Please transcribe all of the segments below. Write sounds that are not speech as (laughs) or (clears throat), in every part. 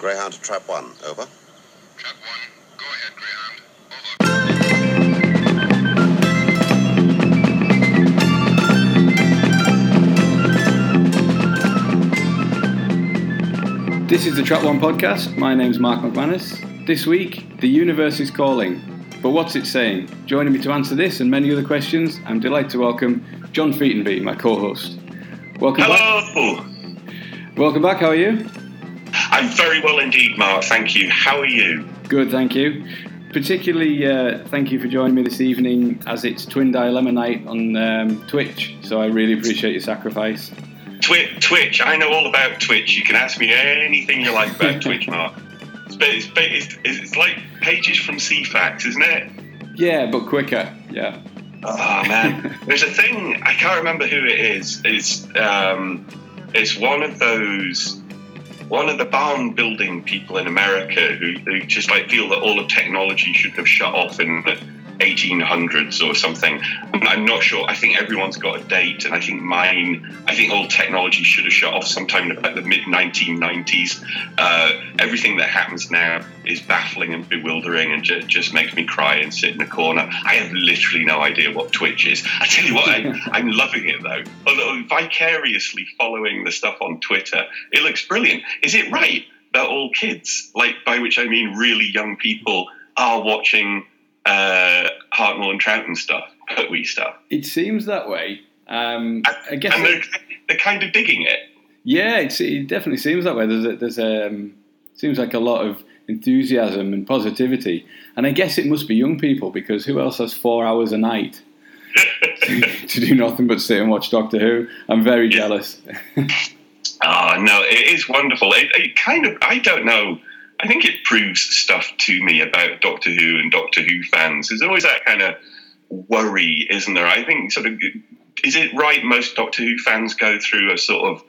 Greyhound to trap one. Over. Trap one. Go ahead, Greyhound. Over. This is the Trap One podcast. My name's Mark McManus. This week, the universe is calling. But what's it saying? Joining me to answer this and many other questions, I'm delighted to welcome John Featonby, my co-host. Welcome back. Hello. Welcome back. How are you? I'm very well indeed, Mark. Thank you. How are you? Good, thank you. Particularly, uh, thank you for joining me this evening as it's Twin Dilemma night on um, Twitch. So I really appreciate your sacrifice. Twi- Twitch. I know all about Twitch. You can ask me anything you like about (laughs) Twitch, Mark. It's, it's, it's, it's like pages from Ceefax, isn't it? Yeah, but quicker. Yeah. Oh man, (laughs) there's a thing I can't remember who it is. It's um, it's one of those one of the barn building people in America who, who just like feel that all of technology should have shut off the 1800s or something. I'm- not sure. I think everyone's got a date, and I think mine. I think all technology should have shut off sometime in about the mid 1990s. Uh, everything that happens now is baffling and bewildering, and ju- just makes me cry and sit in a corner. I have literally no idea what Twitch is. I tell you what, I, (laughs) I'm loving it though. Although vicariously following the stuff on Twitter, it looks brilliant. Is it right that all kids, like by which I mean really young people, are watching uh, Hartnell and Troughton stuff, Pertwee stuff? It seems that way. Um, I guess. and they're, they're kind of digging it. Yeah, it's, it definitely seems that way. There's a, there's um, seems like a lot of enthusiasm and positivity, and I guess it must be young people because who else has four hours a night to, (laughs) to do nothing but sit and watch Doctor Who? I'm very Yeah. jealous. Oh (laughs) no, it is wonderful. It, it kind of, I don't know. I think it proves stuff to me about Doctor Who and Doctor Who fans. There's always that kind of worry, isn't there? I think sort of, is it right? Most Doctor Who fans go through a sort of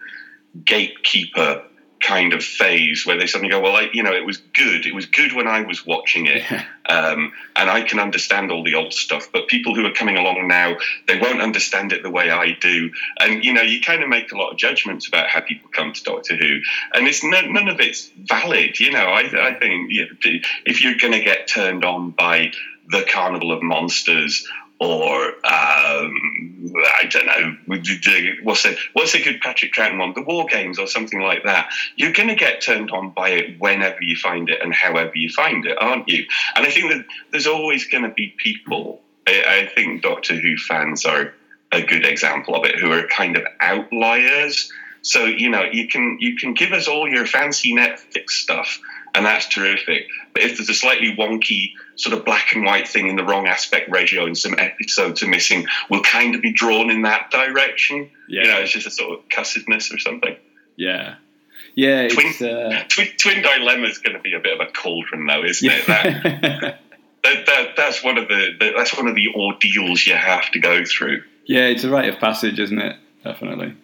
gatekeeper kind of phase where they suddenly go, well, I, you know, it was good. It was good when I was watching it, Yeah. um, and I can understand all the old stuff. But people who are coming along now, they won't understand it the way I do. And you know, you kind of make a lot of judgments about how people come to Doctor Who, and it's none, none of it's valid. You know, I, I think you know, if you're going to get turned on by the Carnival of Monsters or um, I don't know, what's a what's a good Patrick Troughton one? The War Games or something like that. You're going to get turned on by it whenever you find it and however you find it, aren't you? And I think that there's always going to be people. I, I think Doctor Who fans are a good example of it, who are kind of outliers. So you know, you can you can give us all your fancy Netflix stuff, and that's terrific. But if there's a slightly wonky sort of black and white thing in the wrong aspect ratio and some episodes are missing, we'll kind of be drawn in that direction. Yeah. You know, it's just a sort of cussedness or something. Yeah, yeah. Twin, uh, twin, twin dilemma is going to be a bit of a cauldron, though, isn't it? That, that, that, that's one of the that's one of the ordeals you have to go through. yeah, it's a rite of passage, isn't it? Definitely.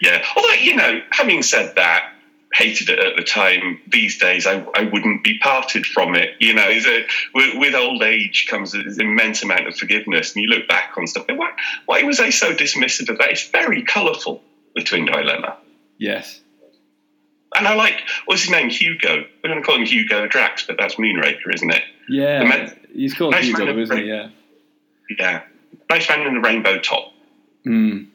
Yeah. Although, you know, having said that, hated it at the time. These days, I, I wouldn't be parted from it. You know, is it, with, with old age comes an immense amount of forgiveness. And you look back on stuff, why, why was I so dismissive of that? It's very colourful, the Twin Dilemma. Yes. And I like, what's his name? Hugo. We're going to call him Hugo Drax, but that's Moonraker, isn't it? Yeah. Man- He's called nice Hugo, isn't he? Yeah. Yeah. Nice man in the rainbow top. Mm.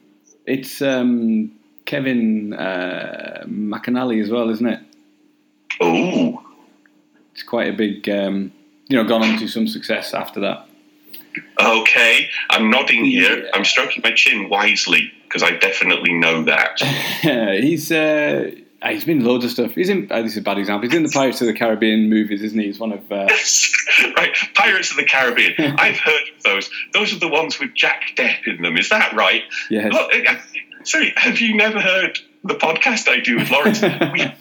It's um, Kevin uh, McNally as well, isn't it? Oh, It's quite a big, um, you know, gone on to some success after that. okay. I'm nodding here. Yeah. I'm stroking my chin wisely because I definitely know that. (laughs) he's uh, he's been loads of stuff. He's in. Uh, this is a bad example. He's in the Pirates of the Caribbean movies, isn't he? He's one of. Uh, (laughs) right, Pirates of the Caribbean. (laughs) I've heard of those. Those are the ones with Jack Depp in them. Is that right? yes. Look, sorry, have you never heard the podcast I do with Lawrence? (laughs) we,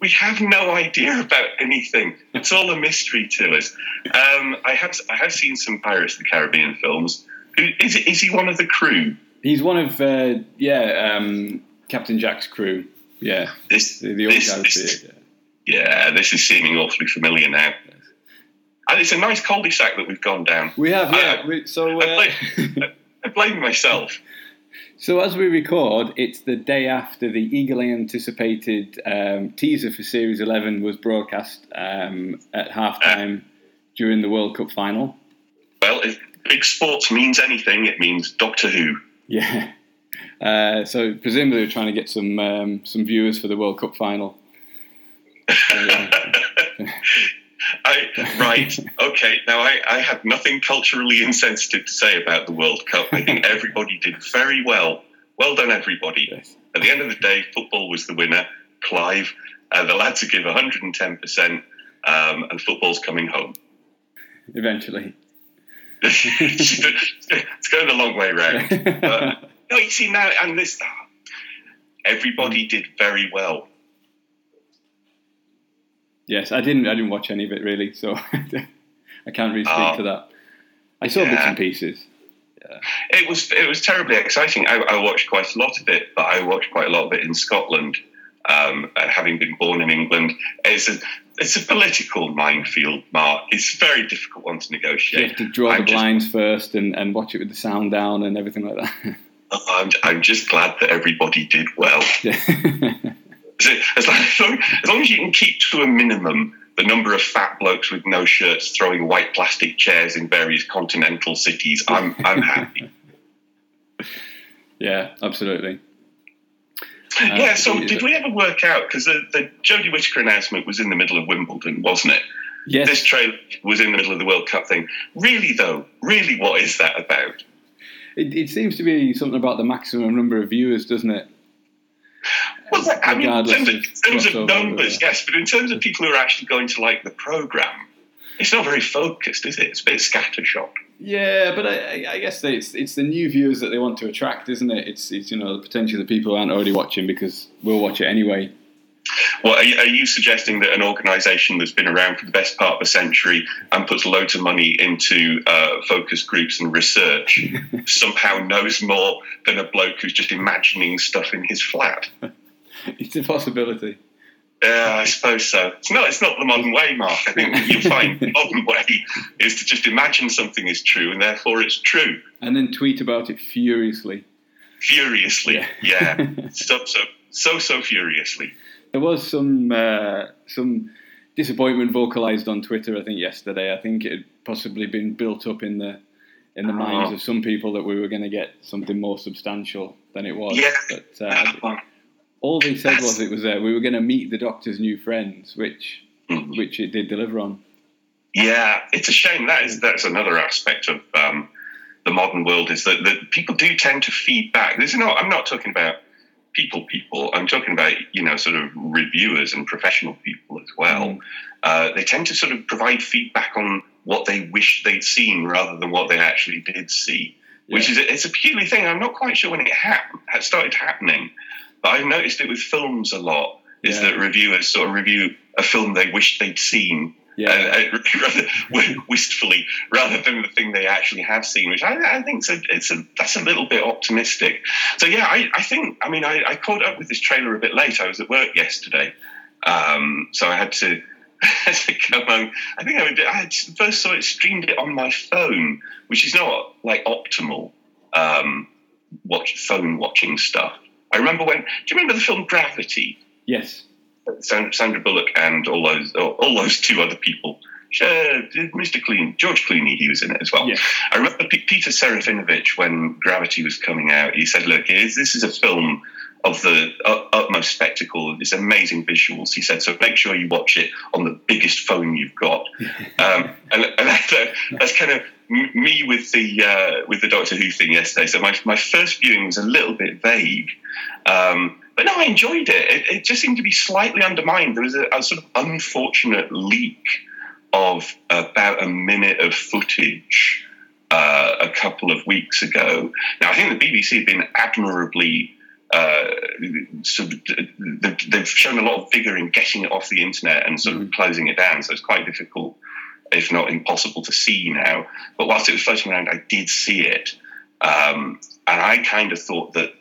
we have no idea about anything. It's all a mystery to us. Um, I have I have seen some Pirates of the Caribbean films. Is, is he one of the crew? He's one of uh, yeah um, Captain Jack's crew. Yeah, This, the, the old this, this- with yeah, this is seeming awfully familiar now. And it's a nice cul-de-sac that we've gone down. We have I- yeah. we, so I uh, blame, (laughs) I blame myself. So as we record, it's the day after the eagerly anticipated um, teaser for Series 11 was broadcast um, at halftime during the World Cup final. Well, if big sports means anything, it means Doctor Who. Yeah. Uh, so presumably they're trying to get some um, some viewers for the World Cup final. (laughs) Uh, (laughs) I, right, okay. Now, I, I have nothing culturally insensitive to say about the World Cup. I think (laughs) everybody did very well. Well done, everybody. yes. At the end of the day, football was the winner. Clive, uh, the lads give 110%, um, and football's coming home. Eventually. (laughs) it's going a long way round. (laughs) Uh, no, you see now, and this, everybody did very well. Yes, I didn't. I didn't watch any of it really, so (laughs) I can't really speak Oh. to that. I saw bits and pieces. It was it was terribly exciting. I, I watched quite a lot of it, but I watched quite a lot of it in Scotland. Um, uh, having been born in England, it's a it's a political minefield, Mark. It's a very difficult one to negotiate. You have to draw I'm the just- blinds first and, and watch it with the sound down and everything like that. (laughs) I'm, I'm just glad that everybody did well. Yeah. (laughs) (laughs) As long, as long- as you can keep to a minimum the number of fat blokes with no shirts throwing white plastic chairs in various continental cities, I'm I'm (laughs) happy. yeah, absolutely. (laughs) yeah. So did it- we ever work out because the, the Jodie Whittaker announcement was in the middle of Wimbledon, wasn't it? Yes, This trailer was in the middle of the World Cup thing. Really though, really, what is that about? it, it seems to be something about the maximum number of viewers, doesn't it? Well, I mean, in terms of, in terms of numbers, yeah. yes, but in terms of people who are actually going to like the program, it's not very focused, is it? It's a bit scattershot. Yeah, but I, I- guess that it's it's the new viewers that they want to attract, isn't it? It's it's you know potentially the people who aren't already watching because we'll watch it anyway. Well, are you, are you suggesting that an organisation that's been around for the best part of a century and puts loads of money into uh, focus groups and research (laughs) somehow knows more than a bloke who's just imagining stuff in his flat? (laughs) It's a possibility. Yeah, I suppose so. It's not. It's not the modern way, Mark. I think you find the modern way is to just imagine something is true and therefore it's true And then tweet about it furiously. furiously. Yeah. Yeah, (laughs) so so so so furiously. There was some uh, some disappointment vocalized on Twitter. I think yesterday. I think it had possibly been built up in the in the minds Oh. of some people that we were going to get something more substantial than it was. Yeah. But uh, all they said was it was uh, we were going to meet the Doctor's new friends, which Mhm. which it did deliver on. Yeah, it's a shame. That is that's another aspect of um, the modern world is that, that people do tend to feed back. This is not. I'm not talking about people. People. I'm talking about you know sort of reviewers and professional people as well. Mm. Uh, they tend to sort of provide feedback on what they wish they'd seen rather than what they actually did see. Which is a, it's a peculiar thing. I'm not quite sure when it happened. It started happening, but I've noticed it with films a lot. Is Yeah. that reviewers sort of review a film they wish they'd seen Yeah, uh, (laughs) rather wistfully rather than the thing they actually have seen, which I, I think a, it's a that's a little bit optimistic. So yeah, I, I think I mean I, I caught up with this trailer a bit late. I was at work yesterday, um, so I had to. (laughs) had to come home. I think I, would, I first saw it streamed it on my phone, which is not like optimal um, watch phone watching stuff. I remember when. Do you remember the film Gravity? yes, Sandra Bullock and all those all those two other people. Uh, Mr. Clooney, George Clooney, he was in it as well. Yeah. I remember P- Peter Serafinowicz when Gravity was coming out. He said, "Look, this is a film of the ut- utmost spectacle. It's amazing visuals." He said, "So make sure you watch it on the biggest phone you've got." (laughs) um, and and (laughs) that's, uh, that's kind of m- me with the uh, with the Doctor Who thing yesterday. So my my first viewing was a little bit vague. Um, but no, I enjoyed it. it. It just seemed to be slightly undermined. There was a, a sort of unfortunate leak of about a minute of footage uh, a couple of weeks ago. Now, I think the BBC have been admirably. Uh, sort of, they've they've shown a lot of vigor in getting it off the internet and sort of closing it down. So it's quite difficult, if not impossible, to see now. But whilst it was floating around, I did see it, um, and I kind of thought that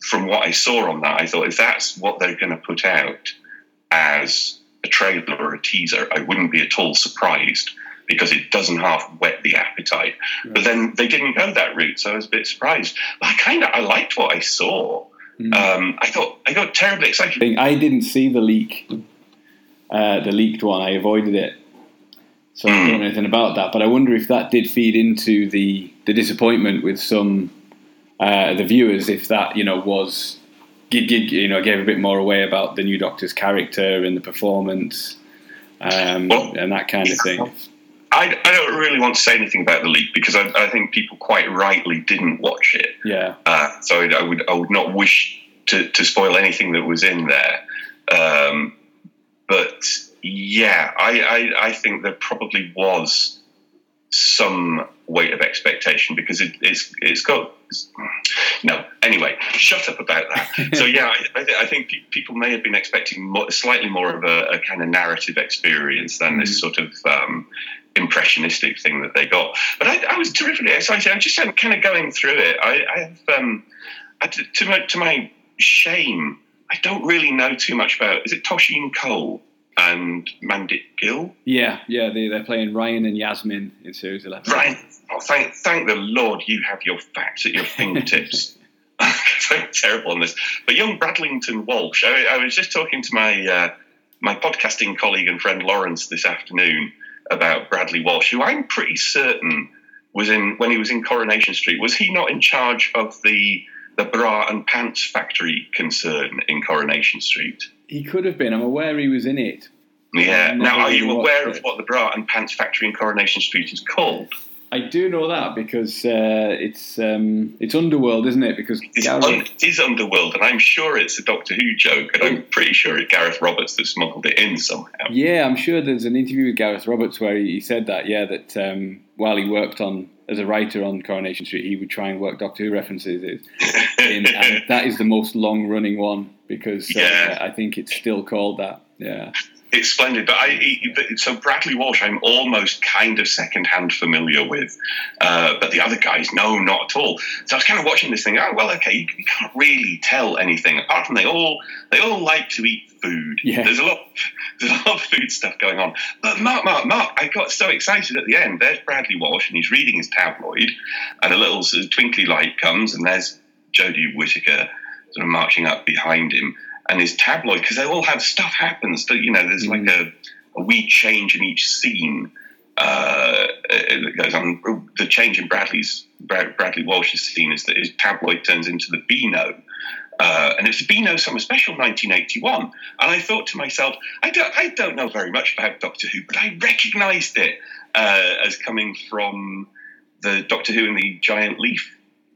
from what I saw on that, I thought if that's what they're going to put out as a trailer or a teaser, I wouldn't be at all surprised because it doesn't half whet the appetite. But then they didn't go that route, so I was a bit surprised. But I kind of I liked what I saw. Hmm. Um, I thought I got terribly excited. I didn't see the leak, uh, the leaked one. I avoided it, so I don't know anything about that. But I wonder if that did feed into the the disappointment with some uh, the viewers. If that you know was you know gave a bit more away about the new Doctor's character and the performance um, Well, and that kind of thing. I, I don't really want to say anything about the leak because I, I think people quite rightly didn't watch it. Yeah, Uh, so I would I would not wish to, to spoil anything that was in there. Um, but yeah, I, I, I think there probably was some weight of expectation because it, it's it's got no anyway shut up about that. So (laughs) yeah i, I, th- I think pe- people may have been expecting more, slightly more of a, a kind of narrative experience than this sort of um, impressionistic thing that they got. But i, I was terrifically excited. I'm just kind of going through it. I, I have um, I, to, to my to my shame i don't really know too much about is it Tosheen Cole and Mandip Gill yeah, yeah. They they're playing Ryan and Yasmin in series eleven. Ryan, oh, thank, thank the Lord you have your facts at your fingertips. (laughs) (laughs) I'm terrible on this. But young Bradlington Walsh, I, I was just talking to my uh, my podcasting colleague and friend Lawrence this afternoon about Bradley Walsh, who I'm pretty certain was in when he was in Coronation Street. Was he not in charge of the the bra and pants factory concern in Coronation Street? He could have been. I'm aware he was in it. Yeah. Now, are you aware watched of what the bra and pants factory in Coronation Street is called? I do know that because uh, it's um, it's Underworld, isn't it? Because It's, Gareth- un, it is Underworld, and I'm sure it's a Doctor Who joke, and I'm pretty sure it's Gareth Roberts that smuggled it in somehow. yeah, I'm sure there's an interview with Gareth Roberts where he, he said that. Yeah, that um, while he worked on as a writer on Coronation Street, he would try and work Doctor Who references in, (laughs) and that is the most long running one because uh, Yeah. I think it's still called that. Yeah, it's splendid, but I so Bradley Walsh, I'm almost kind of secondhand familiar with, uh, but the other guys, no, not at all. So I was kind of watching this thing. Oh well, okay, you, you can't really tell anything apart from they all they all like to eat food. Yeah. There's a lot there's a lot of food stuff going on. But Mark, Mark, Mark, I got so excited at the end. There's Bradley Walsh, and he's reading his tabloid, and a little sort of twinkly light comes, and there's Jodie Whittaker sort of marching up behind him, and his tabloid because they all have stuff happens. That you know, there's like a, a wee change in each scene uh, that goes on. The change in Bradley's Brad- Bradley Walsh's scene is that his tabloid turns into the Beano. Uh, and it's Beano Summer Special 1981. And I thought to myself, I don't, I don't know very much about Doctor Who, but I recognised it uh, as coming from the Doctor Who and the Giant Leaf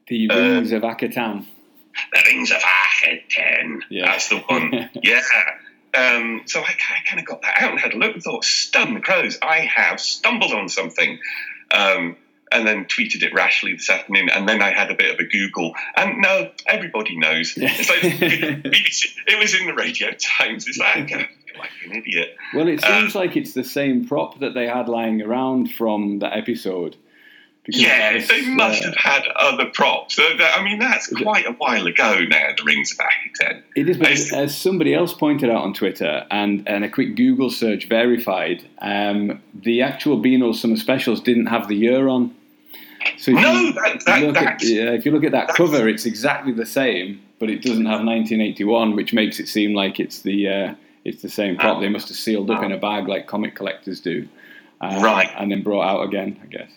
the Uh, Rings of Akhaten. The Rings of Akhaten. Yeah. That's the one. (laughs) yeah. Um, so I, I kind of got that out and had a look and thought, stun the crows, I have stumbled on something. Um, and then tweeted it rashly this afternoon. And then I had a bit of a Google. And no, everybody knows. (laughs) It's like it was in the Radio Times. It's like, I feel like an idiot. Well, it Uh, seems like it's the same prop that they had lying around from that episode. Yeah, they must uh, have had other props. So that, I mean, that's quite a while ago now, the Rings of Akhaten. It is, but as somebody else pointed out on Twitter, and, and a quick Google search verified, um, the actual Beano Summer Specials didn't have the year on. So No, you that- that- at, yeah, if you look at that cover, it's exactly the same, but it doesn't have 1981, which makes it seem like it's the uh, it's the same prop. Ah. They must have sealed up in a bag like comic collectors do, uh, Right. And then brought out again, I guess.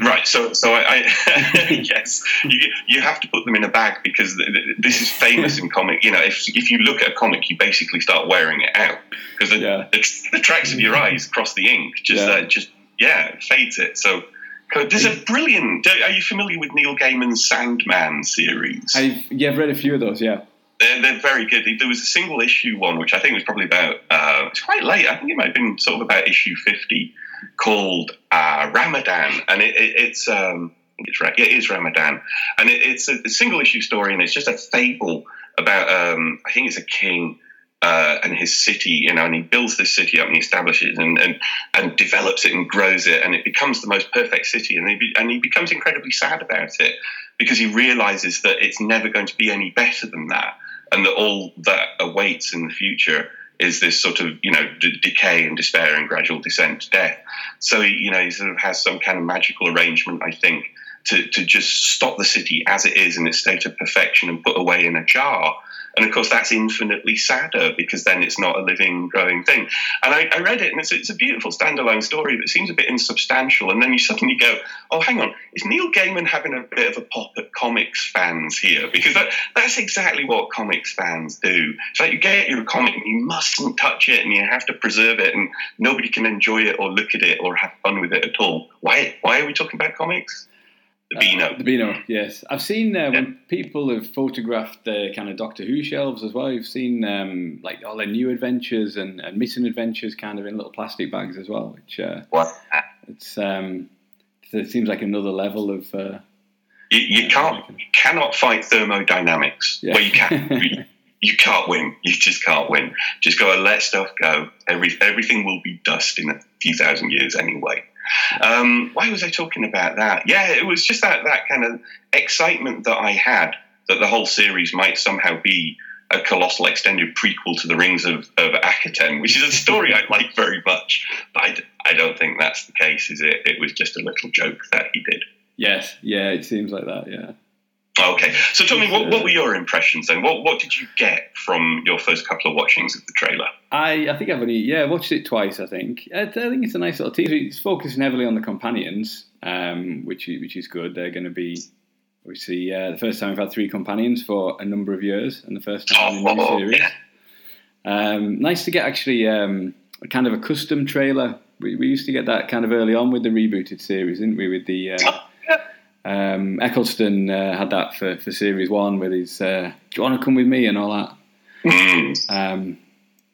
Right, so so I, I (laughs) yes, you, you have to put them in a bag because th- th- this is famous in comic. You know, if if you look at a comic, you basically start wearing it out because the, Yeah. the, the tracks of your eyes cross the ink. Just Yeah. uh, just yeah, fades it. So there's a brilliant. Are you familiar with Neil Gaiman's Sandman series? I've yeah, I've read a few of those. Yeah, They're, they're very good. There was a single issue one, which I think was probably about, uh, it's quite late. I think it might have been sort of about issue 50, called uh, Ramadan. And it, it, it's, um, it's it is Ramadan. And it, it's a, a single issue story, and it's just a fable about, um, I think it's a king. Uh, and his city, you know, and he builds this city up and he establishes and, and, and develops it and grows it, and it becomes the most perfect city. And he, be, and he becomes incredibly sad about it because he realizes that it's never going to be any better than that and that all that awaits in the future is this sort of you know d- decay and despair and gradual descent to death. So you know he sort of has some kind of magical arrangement, I think, to to just stop the city as it is in its state of perfection and put away in a jar. And of course, that's infinitely sadder because then it's not a living, growing thing. And I, I read it, and it's, it's, a beautiful standalone story that seems a bit insubstantial. And then you suddenly go, oh, hang on, is Neil Gaiman having a bit of a pop at comics fans here? Because that, that's exactly what comics fans do. It's like you get your comic and you mustn't touch it and you have to preserve it, and nobody can enjoy it or look at it or have fun with it at all. Why, why are we talking about comics? The Beano. Uh, the Beano, yes. I've seen uh, when people have photographed the kind of Doctor Who shelves as well. You've seen um, like all their new adventures and, and, missing adventures kind of in little plastic bags as well, which uh, what? It's um, it seems like another level of. Uh, you, you can't, you cannot fight thermodynamics. Yeah. Well, you can. (laughs) you can't win. You just can't win. Just go and let stuff go. Every everything will be dust in a few thousand years anyway. Um, why was I talking about that? Yeah, it was just that that kind of excitement that I had that the whole series might somehow be a colossal extended prequel to the Rings of, of Akhaten, which is a story I (laughs) like very much. But I, I don't think that's the case, is it? It was just a little joke that he did. Yes, yeah, it seems like that, yeah. Okay, so tell me, what, what were your impressions then? What, what did you get from your first couple of watchings of the trailer? I, I think I've only yeah watched it twice. I think I, I think it's a nice little teaser. It's focusing heavily on the companions, um, which which is good. They're going to be obviously uh, the first time we've had three companions for a number of years, and the first time in the new oh, series. Um, nice to get actually um, a kind of a custom trailer. We, we used to get that kind of early on with the rebooted series, didn't we? With the uh, um, Eccleston uh, had that for, for series one with his uh, "Do you want to come with me?" and all that. Mm. Um,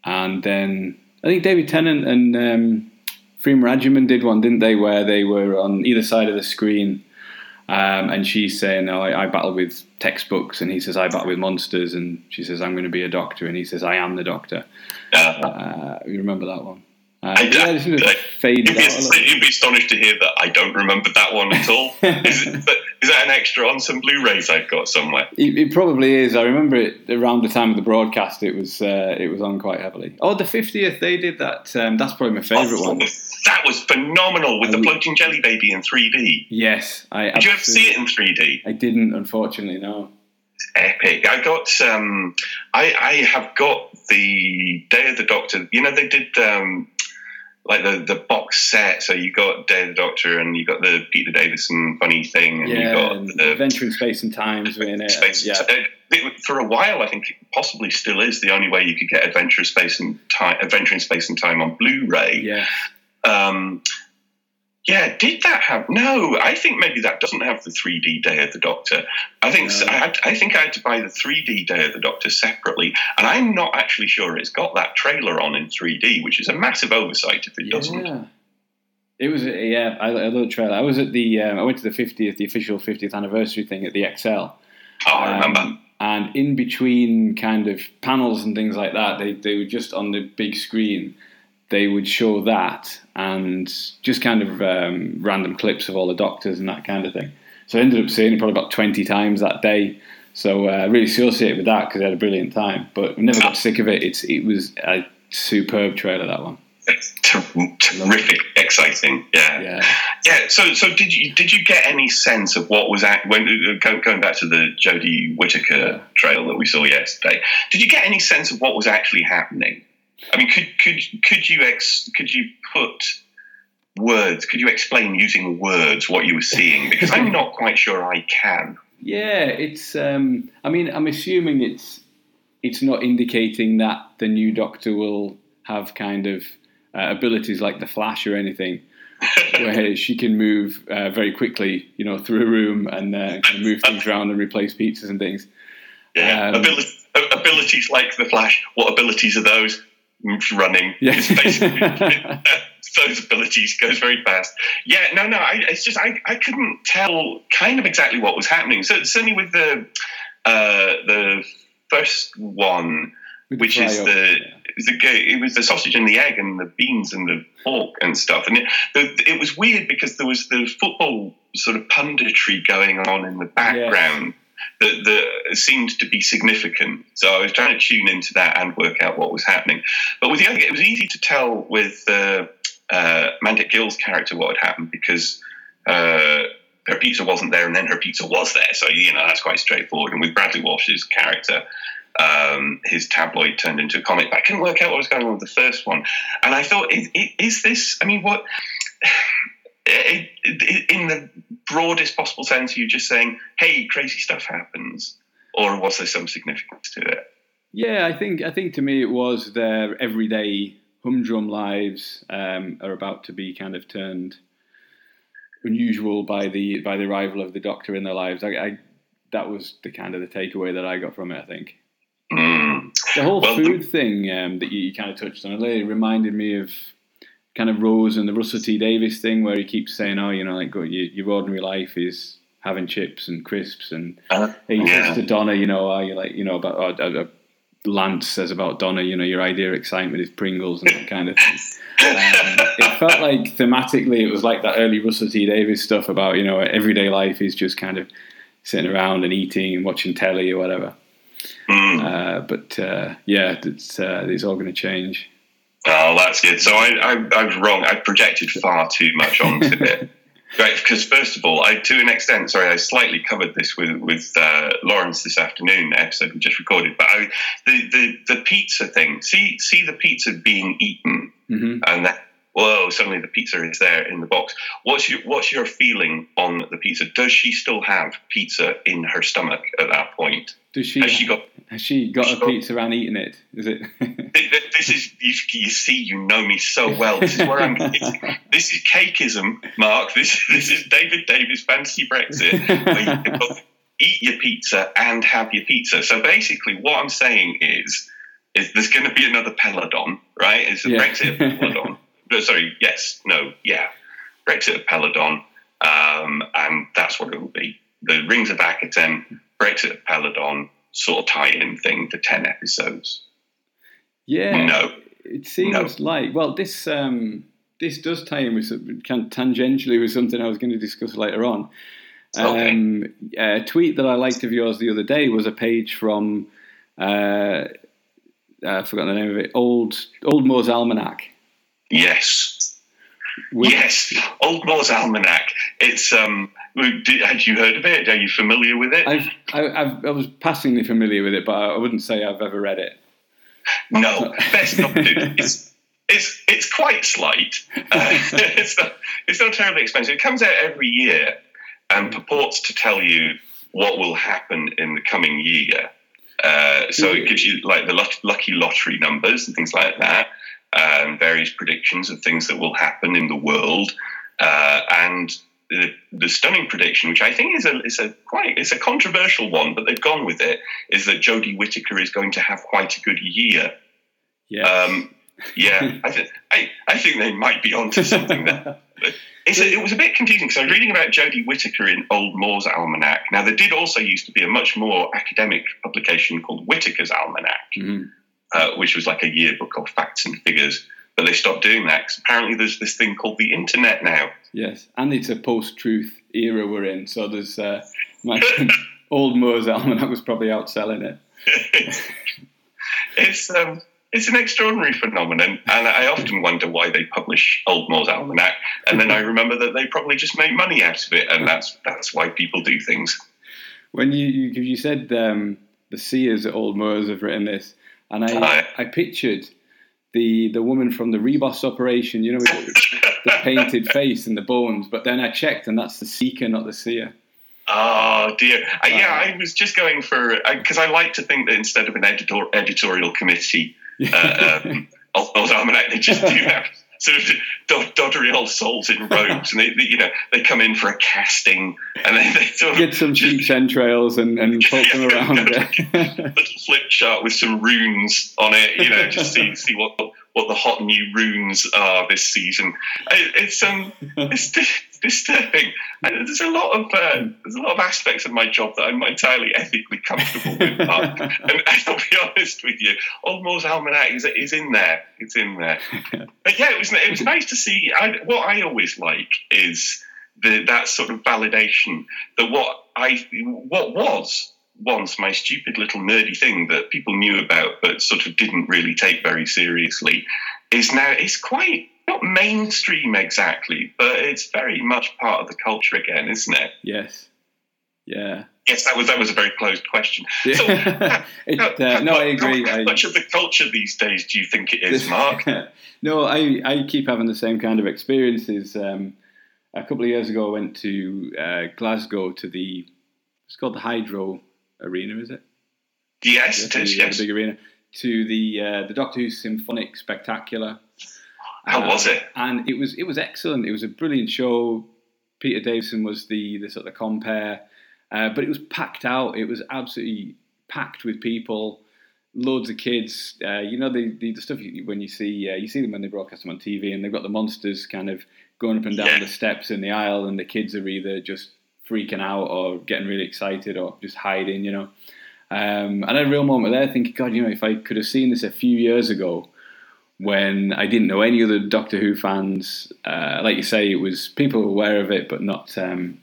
and then I think David Tennant and um, Freema did one, didn't they, where they were on either side of the screen. Um, and she's saying, "Oh, I, I, battle with textbooks," and he says, "I battle with monsters," and she says, "I'm going to be a doctor," and he says, "I am the doctor." Uh, you remember that one? Uh, I, yeah, I, faded you'd, be, you'd be astonished to hear that I don't remember that one at all. (laughs) is, is, that, is, that an extra on some Blu-rays I've got somewhere? It, it, probably is. I remember it around the time of the broadcast. It was uh, it was on quite heavily. Oh, the fiftieth they did that. Um, that's probably my favourite oh, one. That was phenomenal with I, the floating jelly baby in 3D. Yes, I. Did you ever see it in 3D? I didn't, unfortunately. No epic. I got um, I, I have got the Day of the Doctor. You know, they did um, like the the box set. So you got Day of the Doctor and you got the Peter Davison funny thing, and yeah, you got the Adventure in Space and Times. Space, yeah. It, for a while, I think it possibly still is the only way you could get Adventure in Space and Time, Adventure in Space and Time on Blu-ray. Yeah. Um, yeah, did that have? No, I think maybe that doesn't have the 3D Day of the Doctor. I think no. I, had, I, think I had to buy the 3D Day of the Doctor separately, and I'm not actually sure it's got that trailer on in 3D, which is a massive oversight if it yeah. doesn't. It was yeah, I, I love the trailer. I was at the um, I went to the 50th, the official 50th anniversary thing at the ExCeL. Oh, I remember. Um, and in between kind of panels and things like that, they, they were just on the big screen they would show that and just kind of um, random clips of all the doctors and that kind of thing. So I ended up seeing it probably about 20 times that day. So I uh, really associate with that because I had a brilliant time. But we never got sick of it. It's It was a superb trailer, that one. terrific, exciting, yeah, yeah. yeah so, so did you did you get any sense of what was at when going back to the Jodie Whittaker yeah. trailer that we saw yesterday? Did you get any sense of what was actually happening? I mean, could could could you ex, could you put words? Could you explain using words what you were seeing? Because I'm not quite sure I can. Yeah, it's. Um, I mean, I'm assuming it's it's not indicating that the new Doctor will have kind of uh, abilities like the Flash or anything. (laughs) where she can move uh, very quickly, you know, through a room and uh, kind of move things around and replace pizzas and things. Yeah, um, abilities, abilities like the Flash. What abilities are those? Running. Yeah. (laughs) those abilities goes very fast. Yeah, no, no. I, it's just I, I couldn't tell kind of exactly what was happening. So certainly with the uh, the first one, with which is the, the it was the sausage and the egg and the beans and the pork and stuff, and it, the, it was weird because there was the football sort of punditry going on in the background. That, that seemed to be significant. So I was trying to tune into that and work out what was happening. But with the other, it was easy to tell with uh, uh, Gill's character what had happened because uh, her pizza wasn't there, and then her pizza was there. So you know that's quite straightforward. And with Bradley Walsh's character, um, his tabloid turned into a comic. But I couldn't work out what was going on with the first one, and I thought, is, is this? I mean, what? In the broadest possible sense, you're just saying, "Hey, crazy stuff happens," or was there some significance to it? Yeah, I think I think to me it was their everyday humdrum lives um, are about to be kind of turned unusual by the by the arrival of the Doctor in their lives. I, I that was the kind of the takeaway that I got from it. I think mm. the whole Well, food thing um, that you, you kind of touched on earlier reminded me of kind of Rose and the Russell T Davies thing, where he keeps saying, "Oh, you know, like your, your ordinary life is having chips and crisps," and Uh, he yeah. says to Donna, "You know, are you like, you know, about." Uh, uh, Lance says about Donna, you know, your idea of excitement is Pringles and that kind of thing. Um, it felt like thematically it was like that early Russell T Davies stuff about you know everyday life is just kind of sitting around and eating and watching telly or whatever. Mm. Uh, but uh, yeah, it's uh, it's all going to change. Oh, that's good. So I, I, I was wrong. I projected far too much onto (laughs) it. Right, because first of all, I to an extent, sorry, I slightly covered this with with uh, Lawrence this afternoon, the episode we just recorded. But I, the, the the pizza thing, see see the pizza being eaten, hmm and that whoa, suddenly the pizza is there in the box. What's your what's your feeling on the pizza? Does she still have pizza in her stomach at that point? Does she Has she got has she got has a she got- pizza and eaten it? Is it? Th- th- This is you, you see, you know me so well. This is where I'm. (laughs) This is cakeism, Mark. This this is David Davis fancy Brexit, where you can both eat your pizza and have your pizza. So basically, what I'm saying is, is there's going to be another Peladon, right? It's a Yeah. Brexit Peladon. (laughs) no, sorry, yes, no, yeah, Brexit of Peladon, um, and that's what it will be. The Rings of Akhaten, Brexit of Peladon, sort of tie-in thing for ten episodes. Yeah. No. It seems like well, this um, this does tie in with some, kind of tangentially with something I was going to discuss later on. Okay. Um, a tweet that I liked of yours the other day was a page from uh, I forgot the name of it. Old Old Moore's Almanac. Yes. Yes, Old Moore's Almanac. It's um. Had you heard of it? Are you familiar with it? I've, I, I've, I was passingly familiar with it, but I wouldn't say I've ever read it. No, best not to. It's it's it's quite slight. Uh, (laughs) it's not it's not terribly expensive. It comes out every year and purports to tell you what will happen in the coming year. Uh, so it gives you like the luck- lucky lottery numbers and things like that, and various predictions of things that will happen in the world. Uh, and the, the stunning prediction, which I think is a is a quite it's a controversial one, but they've gone with it, is that Jodie Whittaker is going to have quite a good year. Yeah. Um, yeah, I, th- I, I think they might be onto something there. (laughs) It's a, it was a bit confusing because I was reading about Jodie Whittaker in Old Moore's Almanac. Now, there did also used to be a much more academic publication called Whitaker's Almanac, Mhm. uh, which was like a yearbook of facts and figures. But they stopped doing that because apparently there's this thing called the internet now. Yes, and it's a post-truth era we're in, so there's uh, my (laughs) old Moore's Almanac was probably outselling it. (laughs) it's um, it's an extraordinary phenomenon, and I often wonder why they publish Old Moore's Almanac, and then I (laughs) remember that they probably just make money out of it, and that's that's why people do things. When you you, you said um, the seers at Old Moore's have written this, and I Aye. I pictured the the woman from the Rebus operation, you know, with the, (laughs) painted face and the bones, but then I checked, and that's the seeker, not the seer. Oh dear, uh, yeah, I was just going for because I like to think that instead of an editor, editorial committee, (laughs) uh, um, Old Moore's Almanac, they just do have sort of do- doddery old souls in (laughs) robes, and they, they, you know they come in for a casting, and then they sort of Get some sheep's entrails and, and (laughs) poke them around. little flip chart with some runes on it, you know, just see (laughs) see what what the hot new runes are this season. It, it's um (laughs) it's di- disturbing. And there's a lot of uh, there's a lot of aspects of my job that I'm not entirely ethically comfortable with. (laughs) Mark. and I'll be honest with you, Old Moore's Almanac is, is in there. It's in there. (laughs) But yeah, it was it was nice to see. I, what I always like is the, that sort of validation that what I what was once my stupid little nerdy thing that people knew about but sort of didn't really take very seriously is now it's quite not mainstream exactly, but it's very much part of the culture again, isn't it? Yes. Yeah. Yes, that was that was a very closed question. Yeah. So, (laughs) It, how- uh, no, I agree. How I- much of the culture these days do you think it is, Mark? (laughs) no, I, I keep having the same kind of experiences. Um, a couple of years ago, I went to uh, Glasgow to the it's called the Hydro Arena, is it? Yes, it is. the, uh, Yes. the big arena to the uh, the Doctor Who Symphonic Spectacular. How Uh, was it? And it was it was excellent. It was a brilliant show. Peter Davison was the the sort of compare, uh, but it was packed out. It was absolutely packed with people, loads of kids. Uh, you know the, the the stuff you, when you see uh, you see them when they broadcast them on TV, and they've got the monsters kind of going up and down Yeah. the steps in the aisle, and the kids are either just freaking out or getting really excited or just hiding. You know. Um, and I had a real moment there thinking, God, you know, if I could have seen this a few years ago, when I didn't know any other Doctor Who fans. Uh, like you say, it was people aware of it, but not um,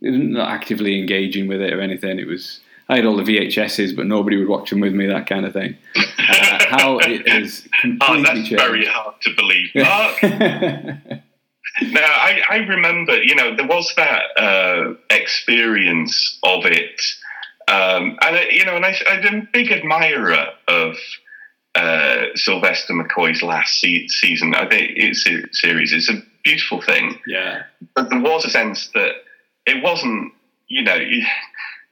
not actively engaging with it or anything. It was I had all the VHSs, but nobody would watch them with me. That kind of thing. (laughs) Uh, how it has completely Oh, that's changed. very hard to believe, Mark. (laughs) Now, I, I remember, you know, there was that uh, experience of it, um, and uh, you know, and I, I'm a big admirer of uh, Sylvester McCoy's last se- season. I think it's a series. It's a beautiful thing, yeah, but there was a sense that it wasn't, you know.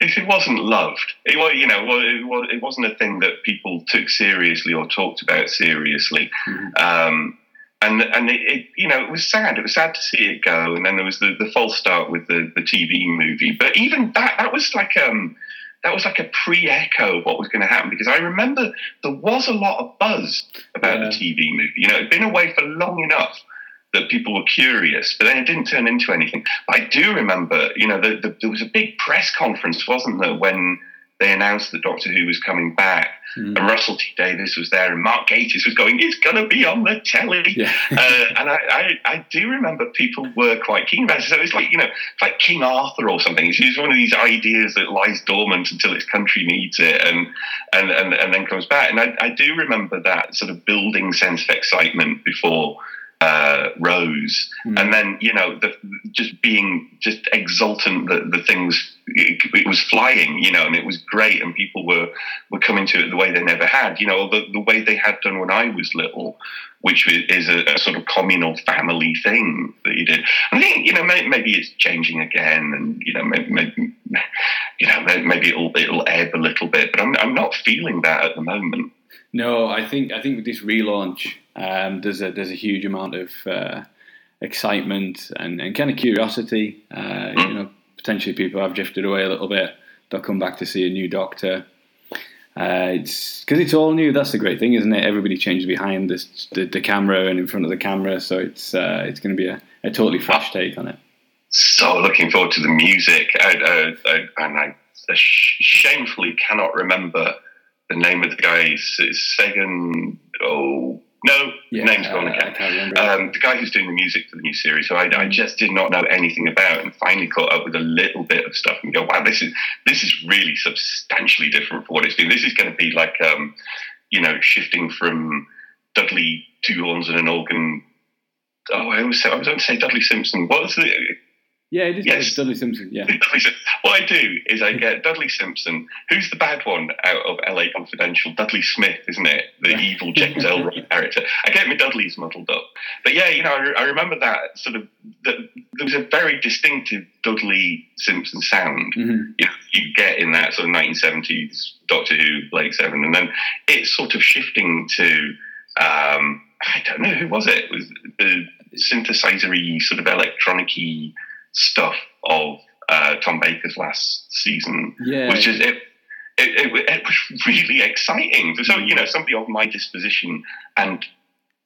If it wasn't loved, it was, you know, it, was, it wasn't a thing that people took seriously or talked about seriously. Mhm. Um, and and it, it, you know, it was sad. It was sad to see it go. And then there was the, the false start with the, the TV movie. But even that, that was like um, that was like a pre-echo of what was going to happen because I remember there was a lot of buzz about Yeah. the TV movie. You know, it'd been away for long enough that people were curious, but then it didn't turn into anything. But I do remember, you know, the, the, there was a big press conference, wasn't there, when they announced that Doctor Who was coming back, Mhm. and Russell T Davies was there, and Mark Gatiss was going, "It's going to be on the telly." yeah, uh, and I, I, I do remember people were quite keen about it. So it's like, you know, it's like King Arthur or something. It's just one of these ideas that lies dormant until its country needs it and, and, and, and then comes back. And I, I do remember that sort of building sense of excitement before uh, Rose. Mm. And then, you know, the, just being just exultant that the things, it, it was flying, you know, and it was great. And people were, were coming to it the way they never had, you know, the, the way they had done when I was little which is a, a sort of communal family thing that you did. I think you know may, maybe it's changing again, and you know maybe, maybe you know maybe it'll it'll ebb a little bit, but I'm I'm not feeling that at the moment. No, I think I think with this relaunch, um, there's a there's a huge amount of uh, excitement and, and kind of curiosity. Uh, you know, potentially people have drifted away a little bit. They'll come back to see a new Doctor. Uh, it's because it's all new. That's the great thing, isn't it? Everybody changes behind this, the, the camera and in front of the camera, so it's uh, it's going to be a, a totally fresh take on it. So looking forward to the music, I, I, I, and I sh- shamefully cannot remember the name of the guy. It's, it's Sagan. Oh no, Yeah, name's gone uh, again. Can't remember. um, the guy who's doing the music for the new series, who I, I just did not know anything about, and finally caught up with a little bit of stuff and go, wow, this is this is really substantially different from what it's doing. This is going to be like, um, you know, shifting from Dudley two horns and an organ. Oh, I always say, I was going to say Dudley Simpson. What was the yeah, it is yes. Dudley Simpson. Yeah, (laughs) Dudley What I do is I get Dudley Simpson, who's the bad one out of LA Confidential, Dudley Smith, isn't it? The Yeah. evil James Ellroy (laughs) character. I get my Dudleys muddled up. But yeah, you know, I, I remember that sort of, that there was a very distinctive Dudley Simpson sound hmm you, know, you get in that sort of 1970s Doctor Who, Blake Seven, and then it's sort of shifting to, um, I don't know, who was it? It was the synthesizer sort of electronic stuff of uh, Tom Baker's last season, yeah. which is it, it, it, it was really exciting. So, you know, somebody of my disposition and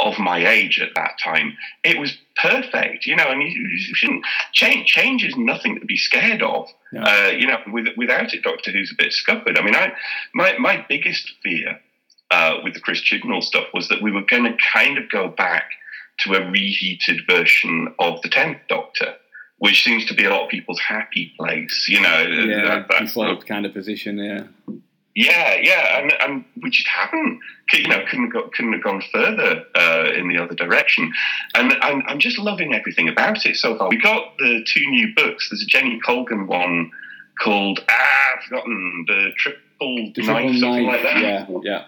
of my age at that time, it was perfect, you know, and you, you shouldn't change. Change is nothing to be scared of. No. Uh, you know, with, without it, Doctor Who's a bit scuppered. I mean, I my my biggest fear uh, with the Chris Chibnall stuff was that we were going to kind of go back to a reheated version of the Tenth Doctor, which seems to be a lot of people's happy place. You know, Yeah, that- default kind of position. Yeah, yeah, yeah, and and we just haven't, you know, couldn't have got, couldn't have gone further uh, in the other direction, and I'm, I'm just loving everything about it so far. We got the two new books. There's a Jenny Colgan one called ah, I've forgotten the triple The knife, something like that. Yeah, yeah.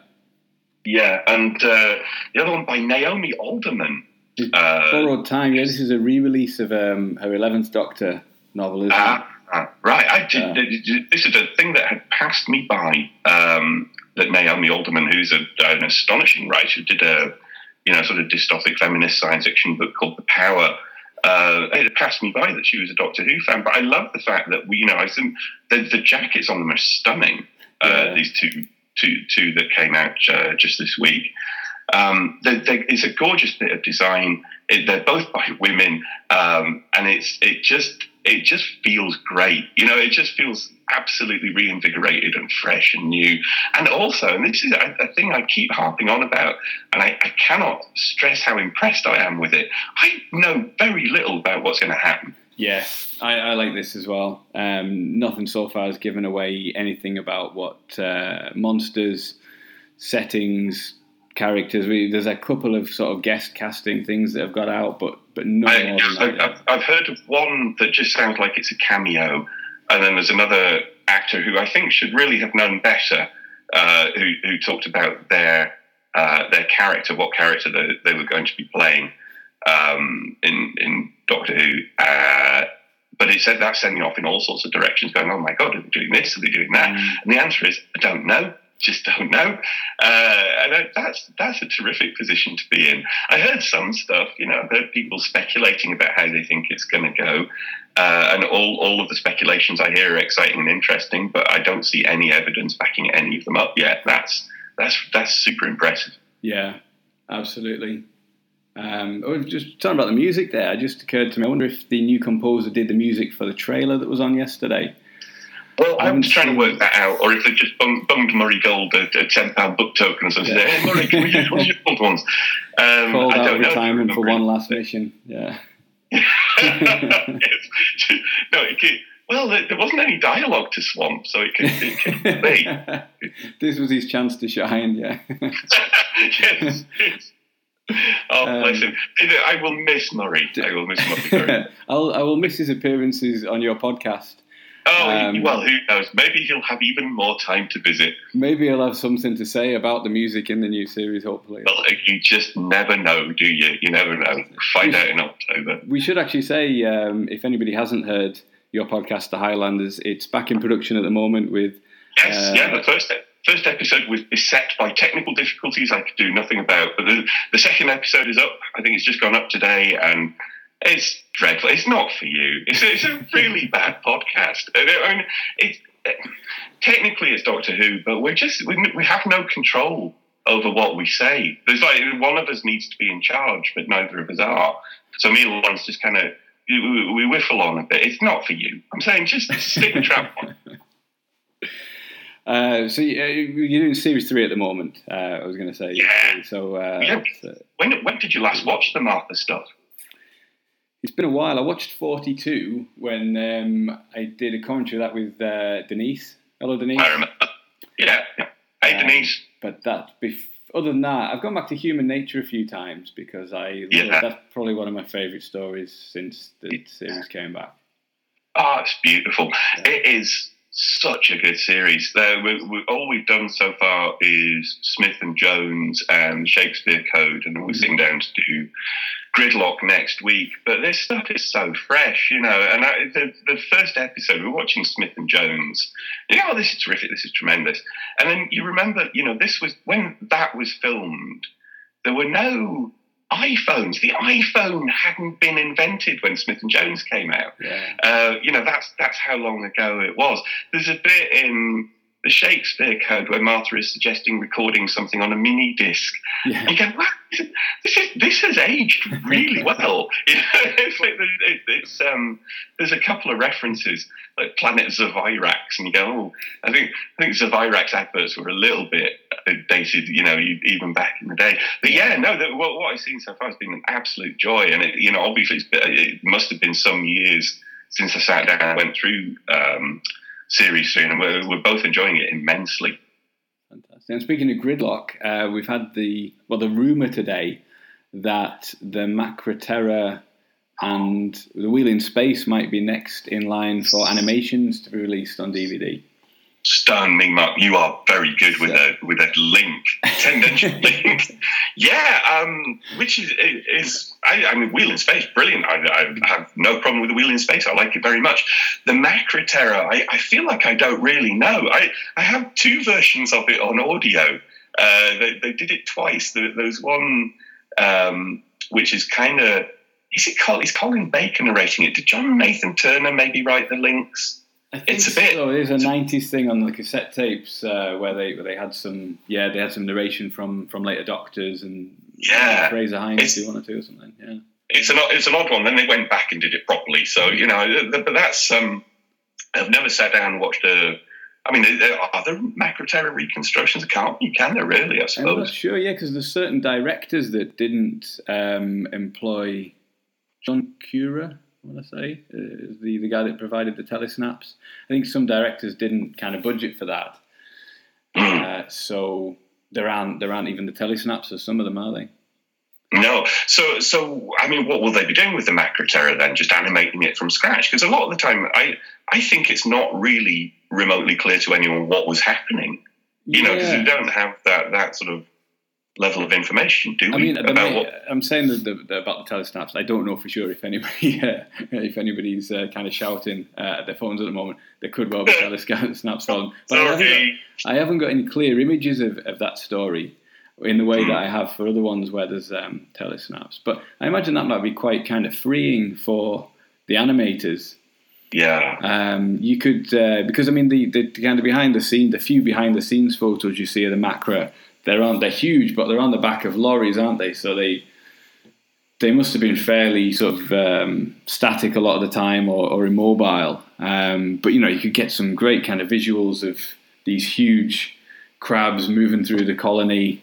yeah, and uh, the other one by Naomi Alderman. Uh, Borrowed time. Yeah, this is a re-release of um, her Eleventh Doctor novel, isn't it? Ah, ah, right. I did, Yeah. This is a thing that had passed me by. Um, that Naomi Alderman, who's a, an astonishing writer, did a you know sort of dystopic feminist science fiction book called The Power. Uh, it had passed me by that she was a Doctor Who fan, but I love the fact that we, you know, I think the, the jackets on them are stunning. Uh, Yeah. These two, two, two that came out uh, just this week. Um, they, they, it's a gorgeous bit of design. It, they're both by (laughs) women, um, and it's it just it just feels great. You know, it just feels absolutely reinvigorated and fresh and new. And also, and this is a, thing I keep harping on about, and I, I cannot stress how impressed I am with it. I know very little about what's going to happen. Yeah, I, I like this as well. Um, nothing so far has given away anything about what uh, monsters, settings, characters. We, there's a couple of sort of guest casting things that have got out, but but no I, more than that. I've, I've, I've heard of one that just sounds like it's a cameo, and then there's another actor who I think should really have known better, uh, who, who talked about their uh, their character, what character they, they were going to be playing um, in in Doctor Who. Uh, but it said that's sending off in all sorts of directions, going, "Oh my God, are they doing this? Are they doing that?" Mm. And the answer is, I don't know. Just (laughs) don't know, uh, and I, that's that's a terrific position to be in. I heard some stuff, you know, I've heard people speculating about how they think it's going to go, uh, and all all of the speculations I hear are exciting and interesting, but I don't see any evidence backing any of them up yet. That's that's that's super impressive. Yeah, absolutely. Um, oh, just talking about the music there, it just occurred to me. I wonder if the new composer did the music for the trailer that was on yesterday. Well, I was trying to work that out, or if they just bunged, bunged Murray Gold a, a ten pound book token or something. Yeah. Hey, Murray, can we use one of your old ones? Um, Called I out don't of know. retirement for one last mission. Yeah. (laughs) Yes. no, it could, well, there, there wasn't any dialogue to Swamp, so it could, it could be. (laughs) this was his chance to shine. Yeah. (laughs) yes, yes. Oh, Um, bless. I will miss Murray. I will miss Murray. I'll, I will miss his appearances on your podcast. Oh, Um, well, who knows? Maybe he'll have even more time to visit. Maybe he'll have something to say about the music in the new series. Hopefully. Well, you just never know, do you? You never know. Find out in October. We should actually say, um, if anybody hasn't heard your podcast, The Highlanders, it's back in production at the moment with Yes, Uh, yeah. The first first episode was beset by technical difficulties I could do nothing about, but the, the second episode is up. I think it's just gone up today, and it's dreadful. It's not for you. It's, a- it's a really (laughs) bad podcast. And I mean, it, technically it's Doctor Who, but we're just we, we have no control over what we say. There's like one of us needs to be in charge, but neither of us are. So me and Lawrence just kind of we, we whiffle on a bit. It's not for you. I'm saying just stick with trap on. (laughs) Uh, so you- uh, you're doing series three at the moment. Uh, I was going to say. Yeah. So uh, Yeah. uh, When when did you last watch the Martha stuff? It's been a while. I watched 42 when um, I did a commentary of that with uh, Denise. Hello, Denise. I remember. Yeah. yeah. Hey, Um, Denise. But that, bef- other than that, I've gone back to Human Nature a few times because I Yeah. that's probably one of my favourite stories since the series came back. Oh, it's beautiful. It is such a good series. Uh, we, we, all we've done so far is Smith and Jones and Shakespeare Code, and we're sitting down to do Gridlock next week. But this stuff is so fresh, you know. And I, the, the first episode, we we're watching Smith and Jones. You know, oh, this is terrific. This is tremendous. And then you remember, you know, this was when that was filmed. There were no iPhones. The iPhone hadn't been invented when Smith and Jones came out. Yeah. Uh, you know, that's that's how long ago it was. There's a bit in the Shakespeare Code where Martha is suggesting recording something on a mini disc. Yeah. You go, wow, this is this has aged really (laughs) well. (laughs) it's like it, it's um, there's a couple of references like Planet Zovirax, and you go, oh, I think I think Zovirax adverts were a little bit dated, you know, even back in the day. But yeah, no, the, what, what I've seen so far has been an absolute joy, and it, you know, obviously it's, it must have been some years since I sat down and went through um, series soon, and we're, we're both enjoying it immensely. Fantastic. And speaking of gridlock, uh, we've had the well the rumor today that the Macra Terror and the Wheel in Space might be next in line for animations to be released on DVD. Stun me, Mark. You are very good with a with a link, tangential (laughs) link. Yeah, um, which is is I, I mean, Wheel in Space, brilliant. I, I have no problem with the Wheel in Space. I like it very much. The Macra Terror, I, I feel like I don't really know. I I have two versions of it on audio. Uh, they, they did it twice. There, there's one um, which is kind of is it Colin? Is Colin Baker narrating it? Did John Nathan Turner maybe write the links? It's a bit- So there's a '90s thing on the cassette tapes uh, where they where they had some yeah they had some narration from from later Doctors and Yeah. Frazer Hines do one or two or something. Yeah. it's an it's an odd one. Then they went back and did it properly. So you know, but that's um, I've never sat down and watched a. I mean, there- are there Macra Terror reconstructions? Can't you? Can there really? I I'm not suppose. sure, yeah, because there's certain directors that didn't um, employ John Cura. I want to say uh, is the the guy that provided the telesnaps. I think some directors didn't kind of budget for that, (clears throat) uh, so there aren't there aren't even the telesnaps of some of them, are they? No. So so I mean, what will they be doing with the Macra Macroterra then? Just animating it from scratch? Because a lot of the time, I I think it's not really remotely clear to anyone what was happening. You know, because we don't have that that sort of level of information, do we? I mean, about minute, what I'm saying the, the, the, about the telesnaps. I don't know for sure if anybody, (laughs) uh, if anybody's uh, kind of shouting uh, at their phones at the moment. There could well be telesnaps (laughs) on, but I haven't, got, I haven't got any clear images of, of that story in the way that I have for other ones where there's um, telesnaps. But I imagine that might be quite kind of freeing for the animators. Yeah. Um, you could uh, because I mean the, the kind of behind the scene, the few behind the scenes photos you see of the Macra, they're on they're huge, but they're on the back of lorries, aren't they? So they they must have been fairly sort of um, static a lot of the time or, or immobile. Um, but you know, you could get some great kind of visuals of these huge crabs moving through the colony.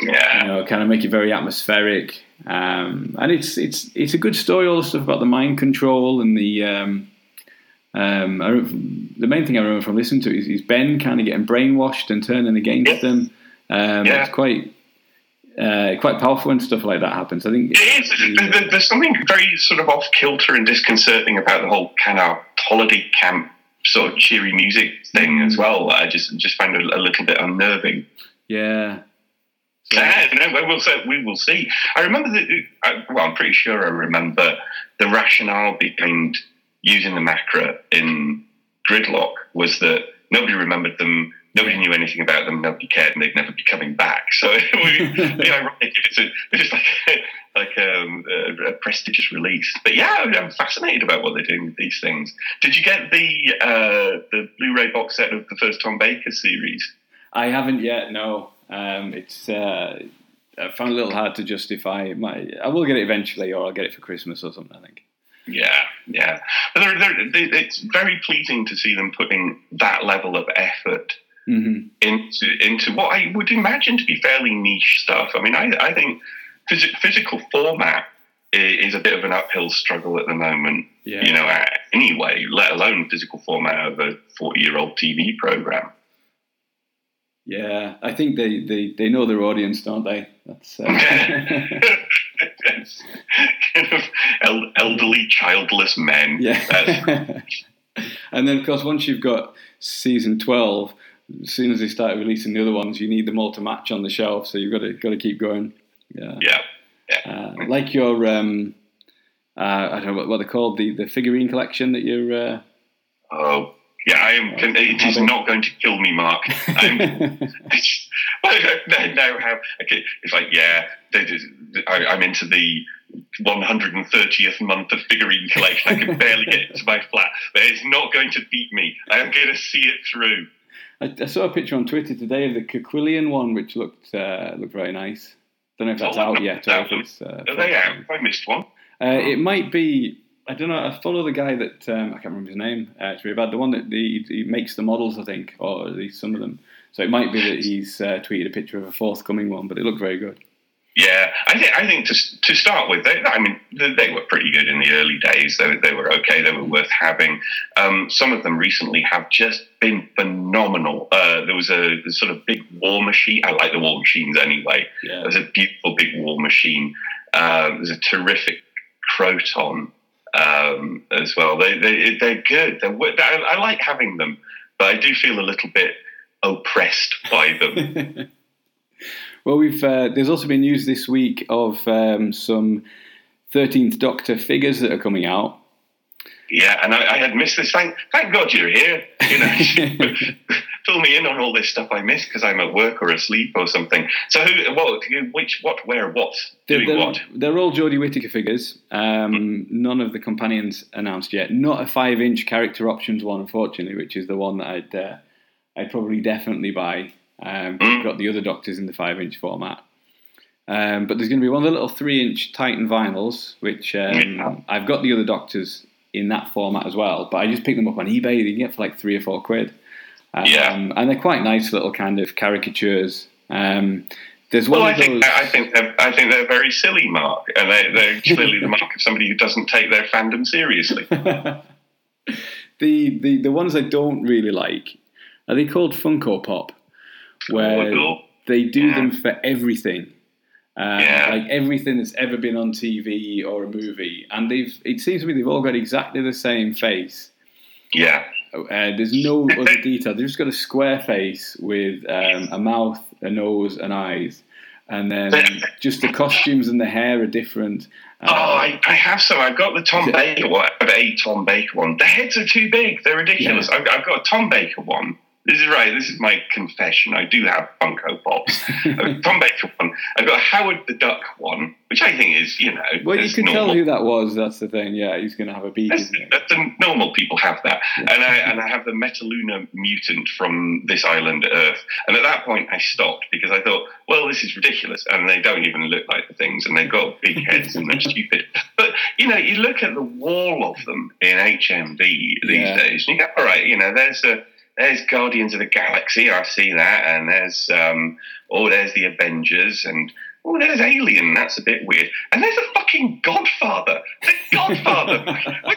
Yeah. You know, kind of make it very atmospheric. Um, and it's it's it's a good story. All the stuff about the mind control and the um, um, I, the main thing I remember from listening to it is, is Ben kind of getting brainwashed and turning against Yeah. them. Um, Yeah. It's quite uh, quite powerful when stuff like that happens. I think It is. There- There's something very sort of off kilter and disconcerting about the whole kind of holiday camp sort of cheery music thing as well. I just just find it a little bit unnerving. yeah. Yeah, no, we will see. We will see. I remember that. Well, I'm pretty sure I remember the rationale behind using the Macra in Gridlock was that nobody remembered them. Nobody knew anything about them. Nobody cared, and they'd never be coming back. So (laughs) it would be, ironic if it's, a, it's like like um, a, a prestigious release. But yeah, I'm fascinated about what they're doing with these things. Did you get the uh, the Blu-ray box set of the first Tom Baker series? I haven't yet. No, um, it's uh, I found it a little hard to justify. My I will get it eventually, or I'll get it for Christmas or something. I think. Yeah, yeah. But they're, they're, they, it's very pleasing to see them putting that level of effort hmm into into what I would imagine to be fairly niche stuff. I mean, I, I think phys- physical format is a bit of an uphill struggle at the moment. Yeah. You know, anyway, let alone physical format of a forty-year-old TV program. Yeah, I think they, they, they know their audience, don't they? That's uh, (laughs) (laughs) kind of el- elderly, childless men. Yeah. (laughs) and then, of course, once you've got season twelve, as soon as they start releasing the other ones, you need them all to match on the shelf. So you've got to got to keep going. Yeah, yeah. uh, like your um, uh, I don't know what, what they're called the the figurine collection that you're. Uh, Oh, yeah, I am. Con- it is not going to kill me, Mark. I'm, I now have. Okay, it's like, yeah, I, I'm into the 130th month of figurine collection. I can barely get it to my flat, but it's not going to beat me. I am going to see it through. I, I saw a picture on Twitter today of the Coquillion one, which looked uh, looked very nice. Don't know if that's Oh, out yet or if it's. Uh, Are they out? I missed one. Uh, it might be. I don't know. I follow the guy that um, I can't remember his name. Uh, it's really bad. The one that the, he makes the models, I think, or at least some of them. So it might be that he's uh, tweeted a picture of a forthcoming one, but it looked very good. Yeah, I think I think to to start with, they, I mean, they, were pretty good in the early days. They, they were okay. They were worth having. Um, some of them recently have just been phenomenal. Uh, there was a, sort of big war machine. I like the war machines anyway. Yeah. There's a beautiful big war machine. Uh, there's a terrific Kroton um, as well. They, they they're good. They're, I, I like having them, but I do feel a little bit oppressed by them. (laughs) well, we've uh, there's also been news this week of um, some Thirteenth Doctor figures that are coming out. Yeah, and I, I had missed this. Thank, thank God you're here. You know, (laughs) (laughs) fill me in on all this stuff I missed because I'm at work or asleep or something. So, who, what, which, what, where, what, They're, doing they're, what? they're all Jodie Whittaker figures. Um, None of the companions announced yet. Not a five-inch character options one, unfortunately, which is the one that I'd uh, I'd probably definitely buy. Um, I've got the other Doctors in the five-inch format. Um, but there's going to be one of the little three-inch Titan vinyls, which um. I've got the other Doctors in that format as well. But I just picked them up on eBay. They can get for like three or four quid. Um, Yeah. and they're quite nice little kind of caricatures. Um, there's Well, one I of those. think I think they're, I think they're very silly, Mark, and they, they're (laughs) clearly the mark of somebody who doesn't take their fandom seriously. (laughs) the, the the ones I don't really like are they called Funko Pop, where they do Yeah. them for everything. Um, Yeah. Like everything that's ever been on TV or a movie, and they've it seems to me they've all got exactly the same face. yeah, Uh, there's no (laughs) other detail. They've just got a square face with um, a mouth, a nose, and eyes, and then (laughs) just the costumes and the hair are different. Uh, Oh, I, I have some. I've got the Tom (laughs) Baker one. I've got a Tom Baker one. The heads are too big. They're ridiculous. I've, I've got a Tom Baker one. This is right. This is my confession. I do have Funko Pops. I've got a Tom Baker one. I've got a Howard the Duck one, which I think is, you know, well, you can normal. tell who that was. That's the thing. Yeah, he's going to have a beak, That's, that's the normal people have that, and I and I have the Metaluna mutant from this island Earth. And at that point, I stopped because I thought, well, this is ridiculous, and they don't even look like the things, and they've got big heads and they're (laughs) stupid. But you know, you look at the wall of them in HMV these Yeah. days, and you go, all right, you know, there's a there's Guardians of the Galaxy, I see that, and there's um, oh, there's the Avengers, and oh, there's Alien. That's a bit weird, and there's a fucking Godfather. The Godfather. (laughs)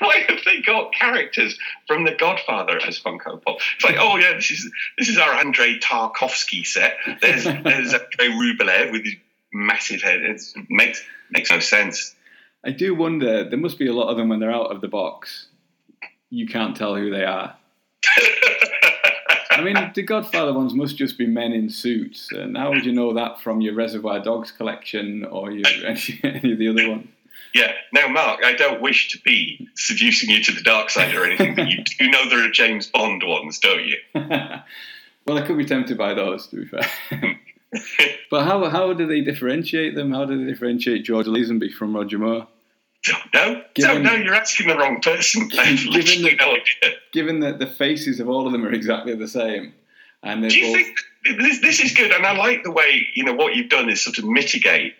why, have they got characters from The Godfather as Funko Pop? It's like, oh yeah, this is this is our Andrei Tarkovsky set. There's there's Andrei Rublev with his massive head. It makes makes no sense. I do wonder. There must be a lot of them when they're out of the box. You can't tell who they are. I mean, the Godfather ones must just be men in suits, and how would you know that from your Reservoir Dogs collection or your (laughs) any, of the other ones? Yeah. Now, Mark, I don't wish to be seducing you to the dark side or anything, but you do know there are James Bond ones, don't you? (laughs) well, I could be tempted by those, to be fair. (laughs) but how how do they differentiate them? How do they differentiate George Lazenby from Roger Moore? Don't know. Given- don't know. You're asking the wrong person. (laughs) I Given literally no idea. Given that the faces of all of them are exactly the same, and they're Do you both think this, this is good? And I like the way you know what you've done is sort of mitigate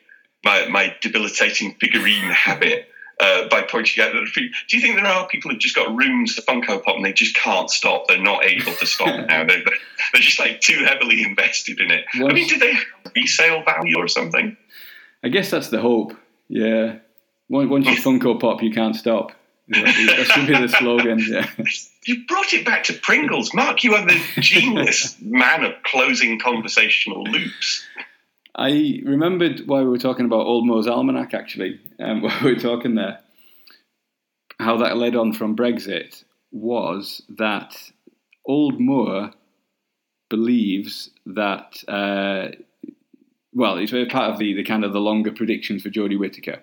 my, my debilitating figurine (laughs) habit uh, by pointing out that. Do you think there are people who've just got rooms of Funko Pop and they just can't stop? They're not able to stop (laughs) now. They're, they're just like too heavily invested in it. I mean, do they have resale value or something? I guess that's the hope. Yeah. Once you Funko Pop, you can't stop. That that should be the slogan. Yeah. (laughs) You brought it back to Pringles, Mark. You are the genius man of closing conversational loops. I remembered why we were talking about Old Moore's Almanac, actually, um, (laughs) while we were talking there. How that led on from Brexit was that Old Moore believes that, uh, well, it's part of the, the kind of the longer predictions for Jodie Whittaker.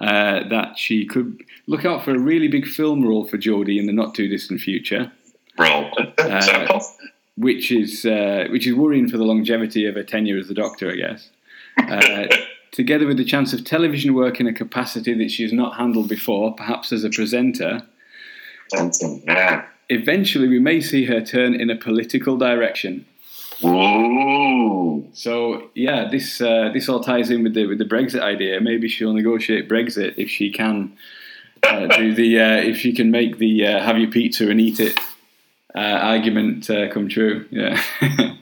Uh, that she could look out for a really big film role for Jodie in the not too distant future. Roll. Sample. (laughs) which is uh, which is worrying for the longevity of her tenure as the Doctor, I guess. Uh, (laughs) together with the chance of television work in a capacity that she has not handled before, perhaps as a presenter, eventually we may see her turn in a political direction. Ooh. So yeah, this uh, this all ties in with the with the Brexit idea. Maybe she'll negotiate Brexit if she can uh, do the uh, if she can make the uh, have your pizza and eat it uh, argument uh, come true. Yeah, (laughs)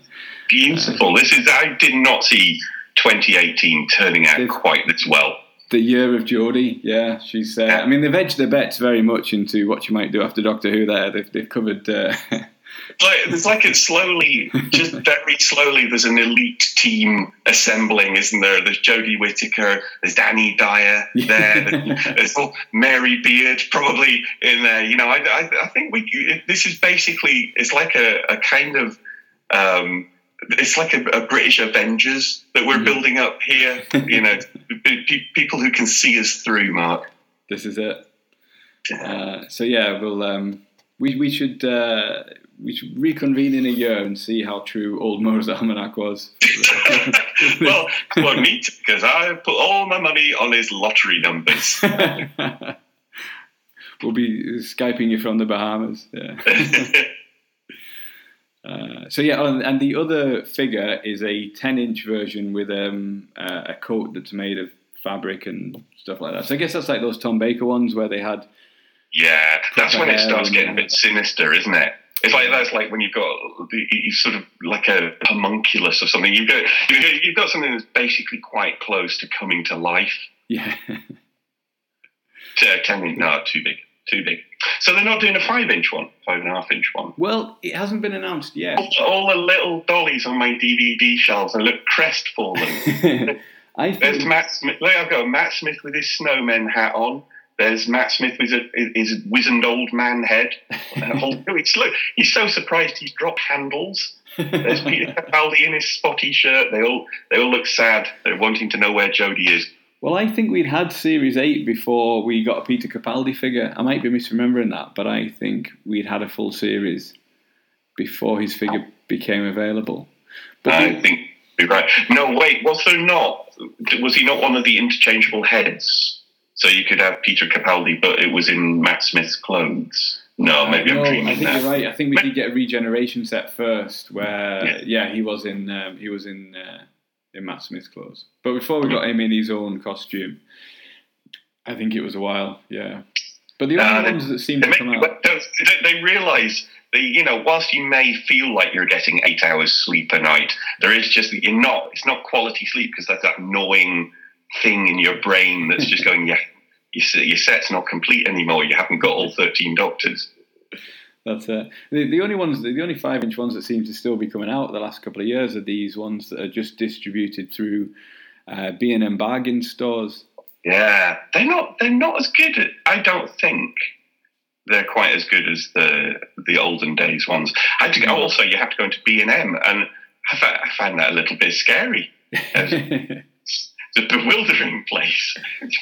Beautiful. This is. I did not see 2018 turning out quite this well. the year of Jodie. Yeah, she's. Uh, I mean, they've edged their bets very much into what she might do after Doctor Who. There, they've they've covered. (laughs) Like, it's like it's slowly, just (laughs) very slowly. There's an elite team assembling, isn't there? There's Jodie Whittaker, there's Danny Dyer there, (laughs) there's, all Mary Beard probably in there. You know, I, I, I think we. This is basically it's like a, a kind of. Um, it's like a, a British Avengers that we're Mhm. building up here. You know, pe- pe- people who can see us through, Mark. this is it. Uh, so yeah, we'll um, we we should uh, we should reconvene in a year and see how true old Moore's almanac was. (laughs) well, I won't need because I put all my money on his lottery numbers. (laughs) we'll be skyping you from the Bahamas. Yeah. (laughs) Uh, so yeah, and, the other figure is a 10-inch version with um, uh, a coat that's made of fabric and stuff like that. So I guess that's like those Tom Baker ones where they had yeah, that's when it starts getting a bit sinister, isn't it? It's like that's like when you've got you sort of like a homunculus or something. You've got you've got something that's basically quite close to coming to life. yeah. (laughs) To, ten inch, no, too big, too big. So they're not doing a five inch one, five and a half inch one. well, it hasn't been announced yet. All the little dollies on my DVD shelves, I look crestfallen. (laughs) I There's Matt Smith. Look, I've got Matt Smith with his snowman hat on. There's Matt Smith with his, wizened old man head. (laughs) Oh, Hold- he's, look, he's so surprised he's dropped handles. There's Peter (laughs) Capaldi in his spotty shirt. They all they all look sad. They're wanting to know where Jodie is. Well, I think we'd had Series 8 before we got a Peter Capaldi figure. I might be misremembering that, but I think we'd had a full series before his figure became available. But I think you're right. No, wait. Was there not? Was he not one of the interchangeable heads? So you could have Peter Capaldi, but it was in Matt Smith's clothes. No, maybe no, I'm dreaming I think now. you're right. I think we did get a regeneration set first, where Yeah. yeah, he was in um, he was in uh, in Matt Smith's clothes. But before we got him in his own costume, I think it was a while. Yeah, but the Uh, only they- ones that seem They, to make, come out, they, they realise that you know, whilst you may feel like you're getting eight hours sleep a night, there is just you're not. It's not quality sleep because that's that annoying thing in your brain that's just going, yeah, your, set's not complete anymore. You haven't got all thirteen doctors. That's it. The, the only ones, the only five inch ones that seem to still be coming out the last couple of years are these ones that are just distributed through uh, B and M bargain stores. Yeah, they're not. They're not as good. At, I don't think they're quite as good as the the olden days ones. I had to, Mm. also, you have to go into B and M, and I, I find that a little bit scary. (laughs) It's a bewildering place.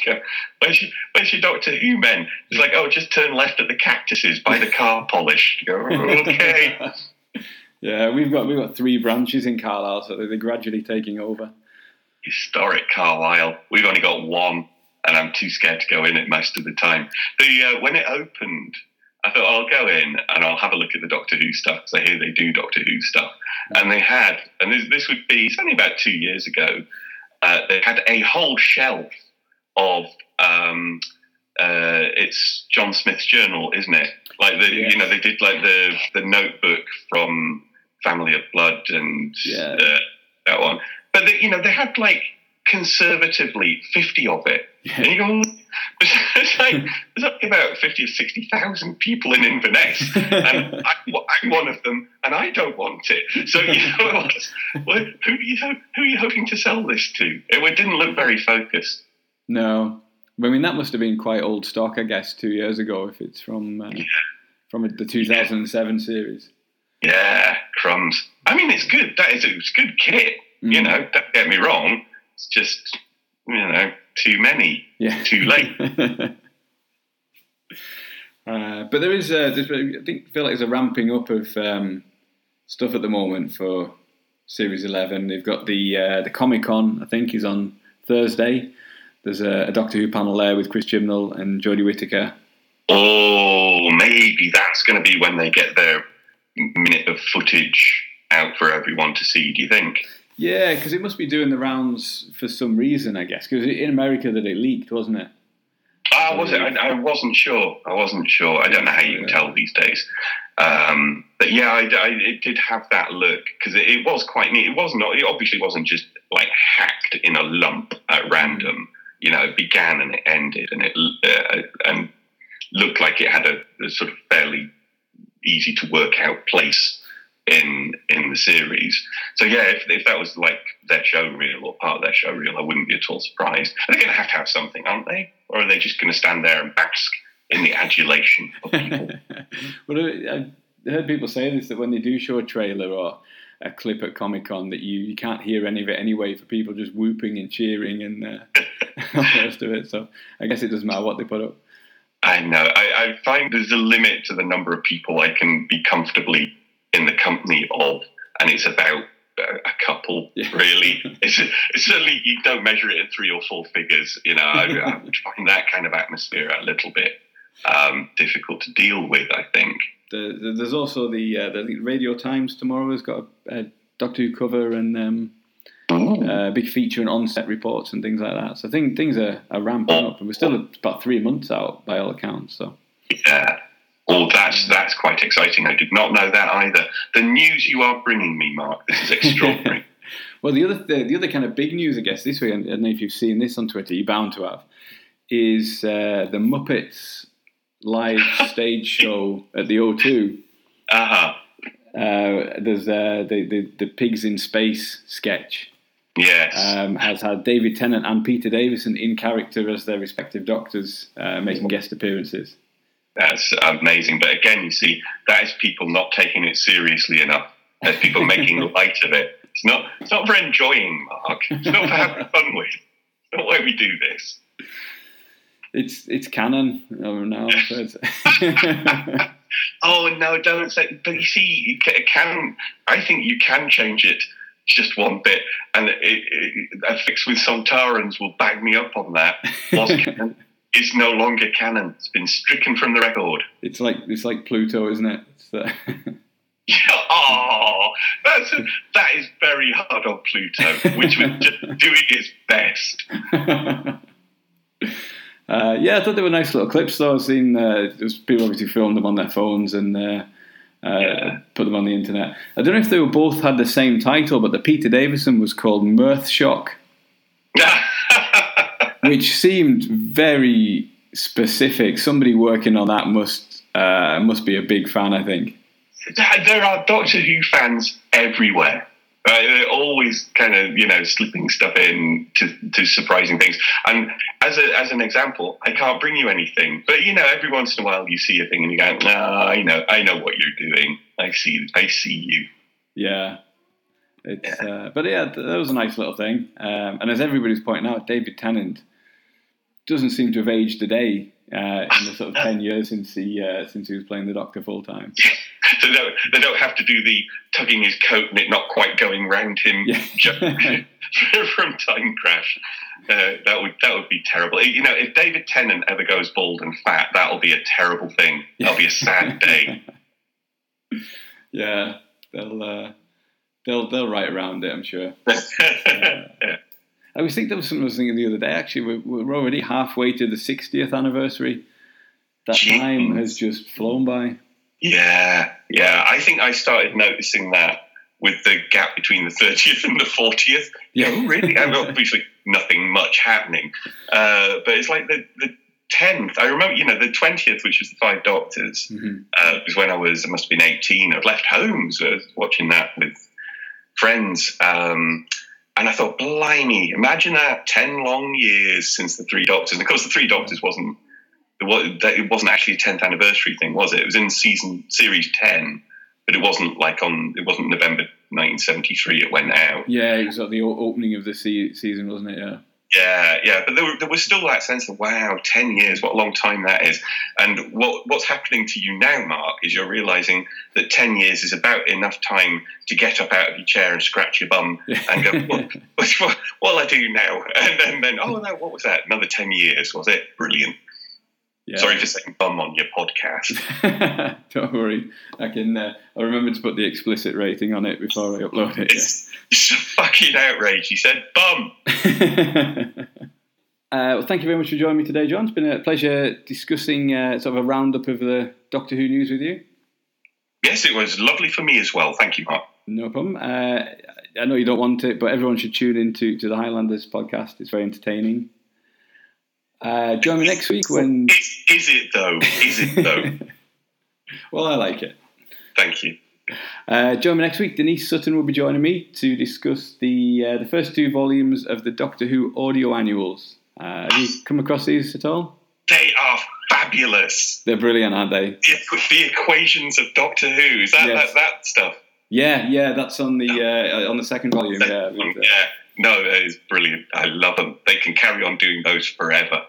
Go, where's, your, where's your Doctor Who men? It's like, oh, just turn left at the cactuses by the car polish. You go, okay. (laughs) yeah, we've got we've got three branches in Carlisle, so they're gradually taking over. Historic Carlisle. We've only got one, and I'm too scared to go in it most of the time. The uh, when it opened, I thought I'll go in and I'll have a look at the Doctor Who stuff because I hear they do Doctor Who stuff. And they had, and this, this would be it's only about two years ago. Uh, they had a whole shelf of um, uh, it's John Smith's journal, isn't it? Like the Yeah. you know they did like the the notebook from Family of Blood and Yeah. uh, that one. But they, you know they had like conservatively fifty of it, and you go. (laughs) It's like there's only about fifty or sixty thousand people in Inverness, and (laughs) I, I'm one of them, and I don't want it. So you (laughs) know? Well, who are you who are you hoping to sell this to? It didn't look very focused. no, I mean that must have been quite old stock, I guess, two years ago if it's from uh, from the 2007 series. Yeah, crumbs. I mean, it's good. That is, it's good kit. You Mm. know, don't get me wrong. It's just you know too many, Yeah. too late. (laughs) uh, but there is, uh, there's, I think, feel like there's a ramping up of um, stuff at the moment for Series 11. They've got the uh, the Comic Con, I think, is on Thursday. There's a, a Doctor Who panel there with Chris Chibnall and Jodie Whittaker. Oh, maybe that's going to be when they get their minute of footage out for everyone to see. Do you think? Yeah, because it must be doing the rounds for some reason, I guess. Because in America that it leaked, wasn't it? Ah, was it? I, I wasn't sure. I wasn't sure. I don't know how you can tell these days. Um, but yeah, I, I, it did have that look because it, it was quite neat. It wasn't. It obviously wasn't just like hacked in a lump at random. You know, it began and it ended, and it uh, and looked like it had a, a sort of fairly easy to work out place in in the series. So yeah, if, if that was like their show reel or part of their show reel, I wouldn't be at all surprised. They're going to have to have something, aren't they? Or are they just going to stand there and bask in the adulation of people? (laughs) well, I heard people say this that when they do show a trailer or a clip at Comic Con, that you, you can't hear any of it anyway for people just whooping and cheering and uh, (laughs) all the rest of it. So I guess it doesn't matter what they put up. I know. I, I find there's a limit to the number of people I can be comfortably in the company of, and it's about a couple, (laughs) Yeah. really. It's, it's certainly you don't measure it in three or four figures. You know, I, I (laughs) would find that kind of atmosphere a little bit um, difficult to deal with. I think. The, the, there's also the uh, the Radio Times tomorrow has got a, a Doctor Who cover and um, uh, big feature and on-set reports and things like that. So I think things are, are ramping up, and we're still about three months out by all accounts. So Yeah. Oh, that's that's quite exciting. I did not know that either. The news you are bringing me, Mark, this is extraordinary. (laughs) Well, the other the, the other kind of big news, I guess, this week, and I don't know if you've seen this on Twitter, you're bound to have, is uh, the Muppets live (laughs) stage show at the O2. uh-huh. Uh, there's uh, the, the the pigs in space sketch Yes. um, has had David Tennant and Peter Davison in character as their respective doctors uh, making guest appearances. That's amazing. But again, you see, that is people not taking it seriously enough. There's people (laughs) making light of it. It's not. It's not for enjoying, Mark. It's not for having fun with. It's not why we do this. It's it's canon oh, now. (laughs) Oh no, don't say. But you see, you can. I think you can change it just one bit, and it, it, a fix with Sontarans will back me up on that. (laughs) Was canon is no longer canon. It's been stricken from the record. it's like it's like Pluto, isn't it? Uh, (laughs) Oh, that's that is very hard on Pluto, which was just (laughs) doing its best. (laughs) Uh, yeah, I thought they were nice little clips. Though I've seen uh, people obviously filmed them on their phones and uh, uh, Yeah. put them on the internet. I don't know if they were both had the same title, but the Peter Davison was called Mirth Shock, which seemed very specific. Somebody working on that must uh, must be a big fan, I think. there are Doctor Who fans everywhere. Right? They're always kind of, you know, slipping stuff in to, to surprising things. And as a, as an example, I can't bring you anything, but you know, every once in a while you see a thing and you go, "Ah, I know, I know what you're doing. I see, I see you." Yeah. It's, Uh, but yeah, that was a nice little thing. Um, and as everybody's pointing out, David Tennant doesn't seem to have aged a day uh, in the sort of (laughs) ten years since he uh, since he was playing the Doctor full time. (laughs) They don't, they don't have to do the tugging his coat and it not quite going round him Yeah. (laughs) from Time Crash. Uh, that would that would be terrible. You know, if David Tennant ever goes bald and fat, that'll be a terrible thing. That'll be a sad day. yeah, they'll uh, they'll theyll write around it, I'm sure. yeah. I was think there was something I was thinking the other day. Actually, we're, we're already halfway to the 60th anniversary. That Jeez. time has just flown by. Yeah, yeah. I think I started noticing that with the gap between the 30th and the 40th. Yeah. Oh, really? I mean, (laughs) obviously, nothing much happening. Uh, but it's like the, the 10th. I remember, you know, the 20th, which was the Five Doctors, hmm uh, was when I was, I must have been 18. I'd left home, so I was watching that with friends. Um, and I thought, blimey, imagine that 10 long years since the Three Doctors. And of course, the Three Doctors wasn't. It wasn't actually a 10th anniversary thing, was it? It was in season series 10, but it wasn't like on. It wasn't November 1973. It went out. Yeah, it was at the opening of the season, wasn't it? Yeah. Yeah, yeah, but there, there was still that sense of wow, ten years, what a long time that is. And what what's happening to you now, Mark, is you're realizing that ten years is about enough time to get up out of your chair and scratch your bum (laughs) and go, what, (laughs) what, what'll I do now? (laughs) And then, then, oh no, what was that? Another ten years, was it? Brilliant. Yeah. Sorry for saying bum on your podcast. (laughs) Don't worry. I can. Uh, I'll remember to put the explicit rating on it before I upload it. It's, it's a fucking outrage. He said bum. (laughs) uh, well, thank you very much for joining me today, John. It's been a pleasure discussing uh, sort of a roundup of the Doctor Who news with you. Yes, it was lovely for me as well. Thank you, Mark. No problem. Uh, I know you don't want it, but everyone should tune into to the Highlanders podcast. It's very entertaining. Uh, join me next week when. Is, is it though? Is it though? (laughs) well, I like it. Thank you. Uh, join me next week. Denise Sutton will be joining me to discuss the uh, the first two volumes of the Doctor Who audio annuals. Uh, have you come across these at all? They are fabulous. They're brilliant, aren't they? The, the equations of Doctor Who. Is that Yes. that, that stuff? Yeah, yeah, that's on the uh, on the second volume. Yeah, Second one, uh, yeah. No, that is brilliant. I love them. They can carry on doing those forever.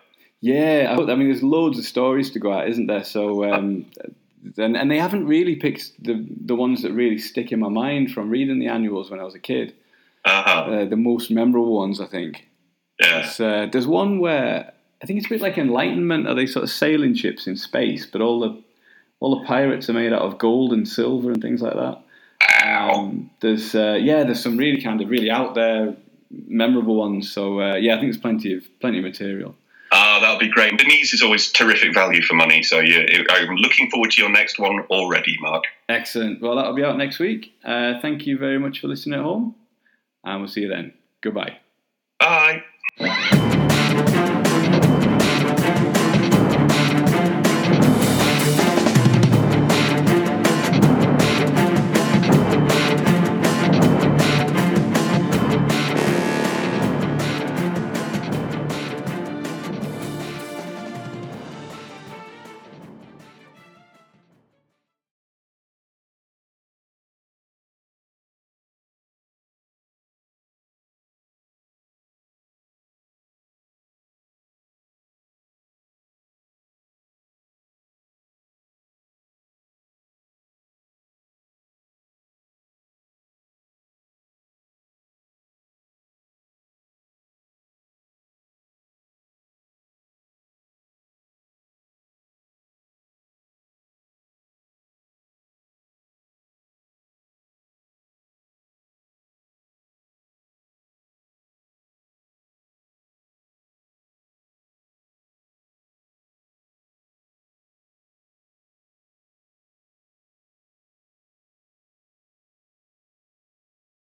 Yeah, I I mean, there's loads of stories to go at, isn't there? So, um, (laughs) and, and they haven't really picked the the ones that really stick in my mind from reading the annuals when I was a kid. Uh-huh. Uh, the most memorable ones, I think. Yeah. Uh, there's one where I think it's a bit like Enlightenment, are they sort of sailing ships in space, but all the all the pirates are made out of gold and silver and things like that. Um, there's uh, yeah, there's some really kind of really out there, memorable ones. So uh, yeah, I think there's plenty of plenty of material. Ah, that'll be great. Denise is always terrific value for money. So yeah, I'm looking forward to your next one already, Mark. Excellent. Well, that'll be out next week. Uh, thank you very much for listening at home, and we'll see you then. Goodbye. Bye.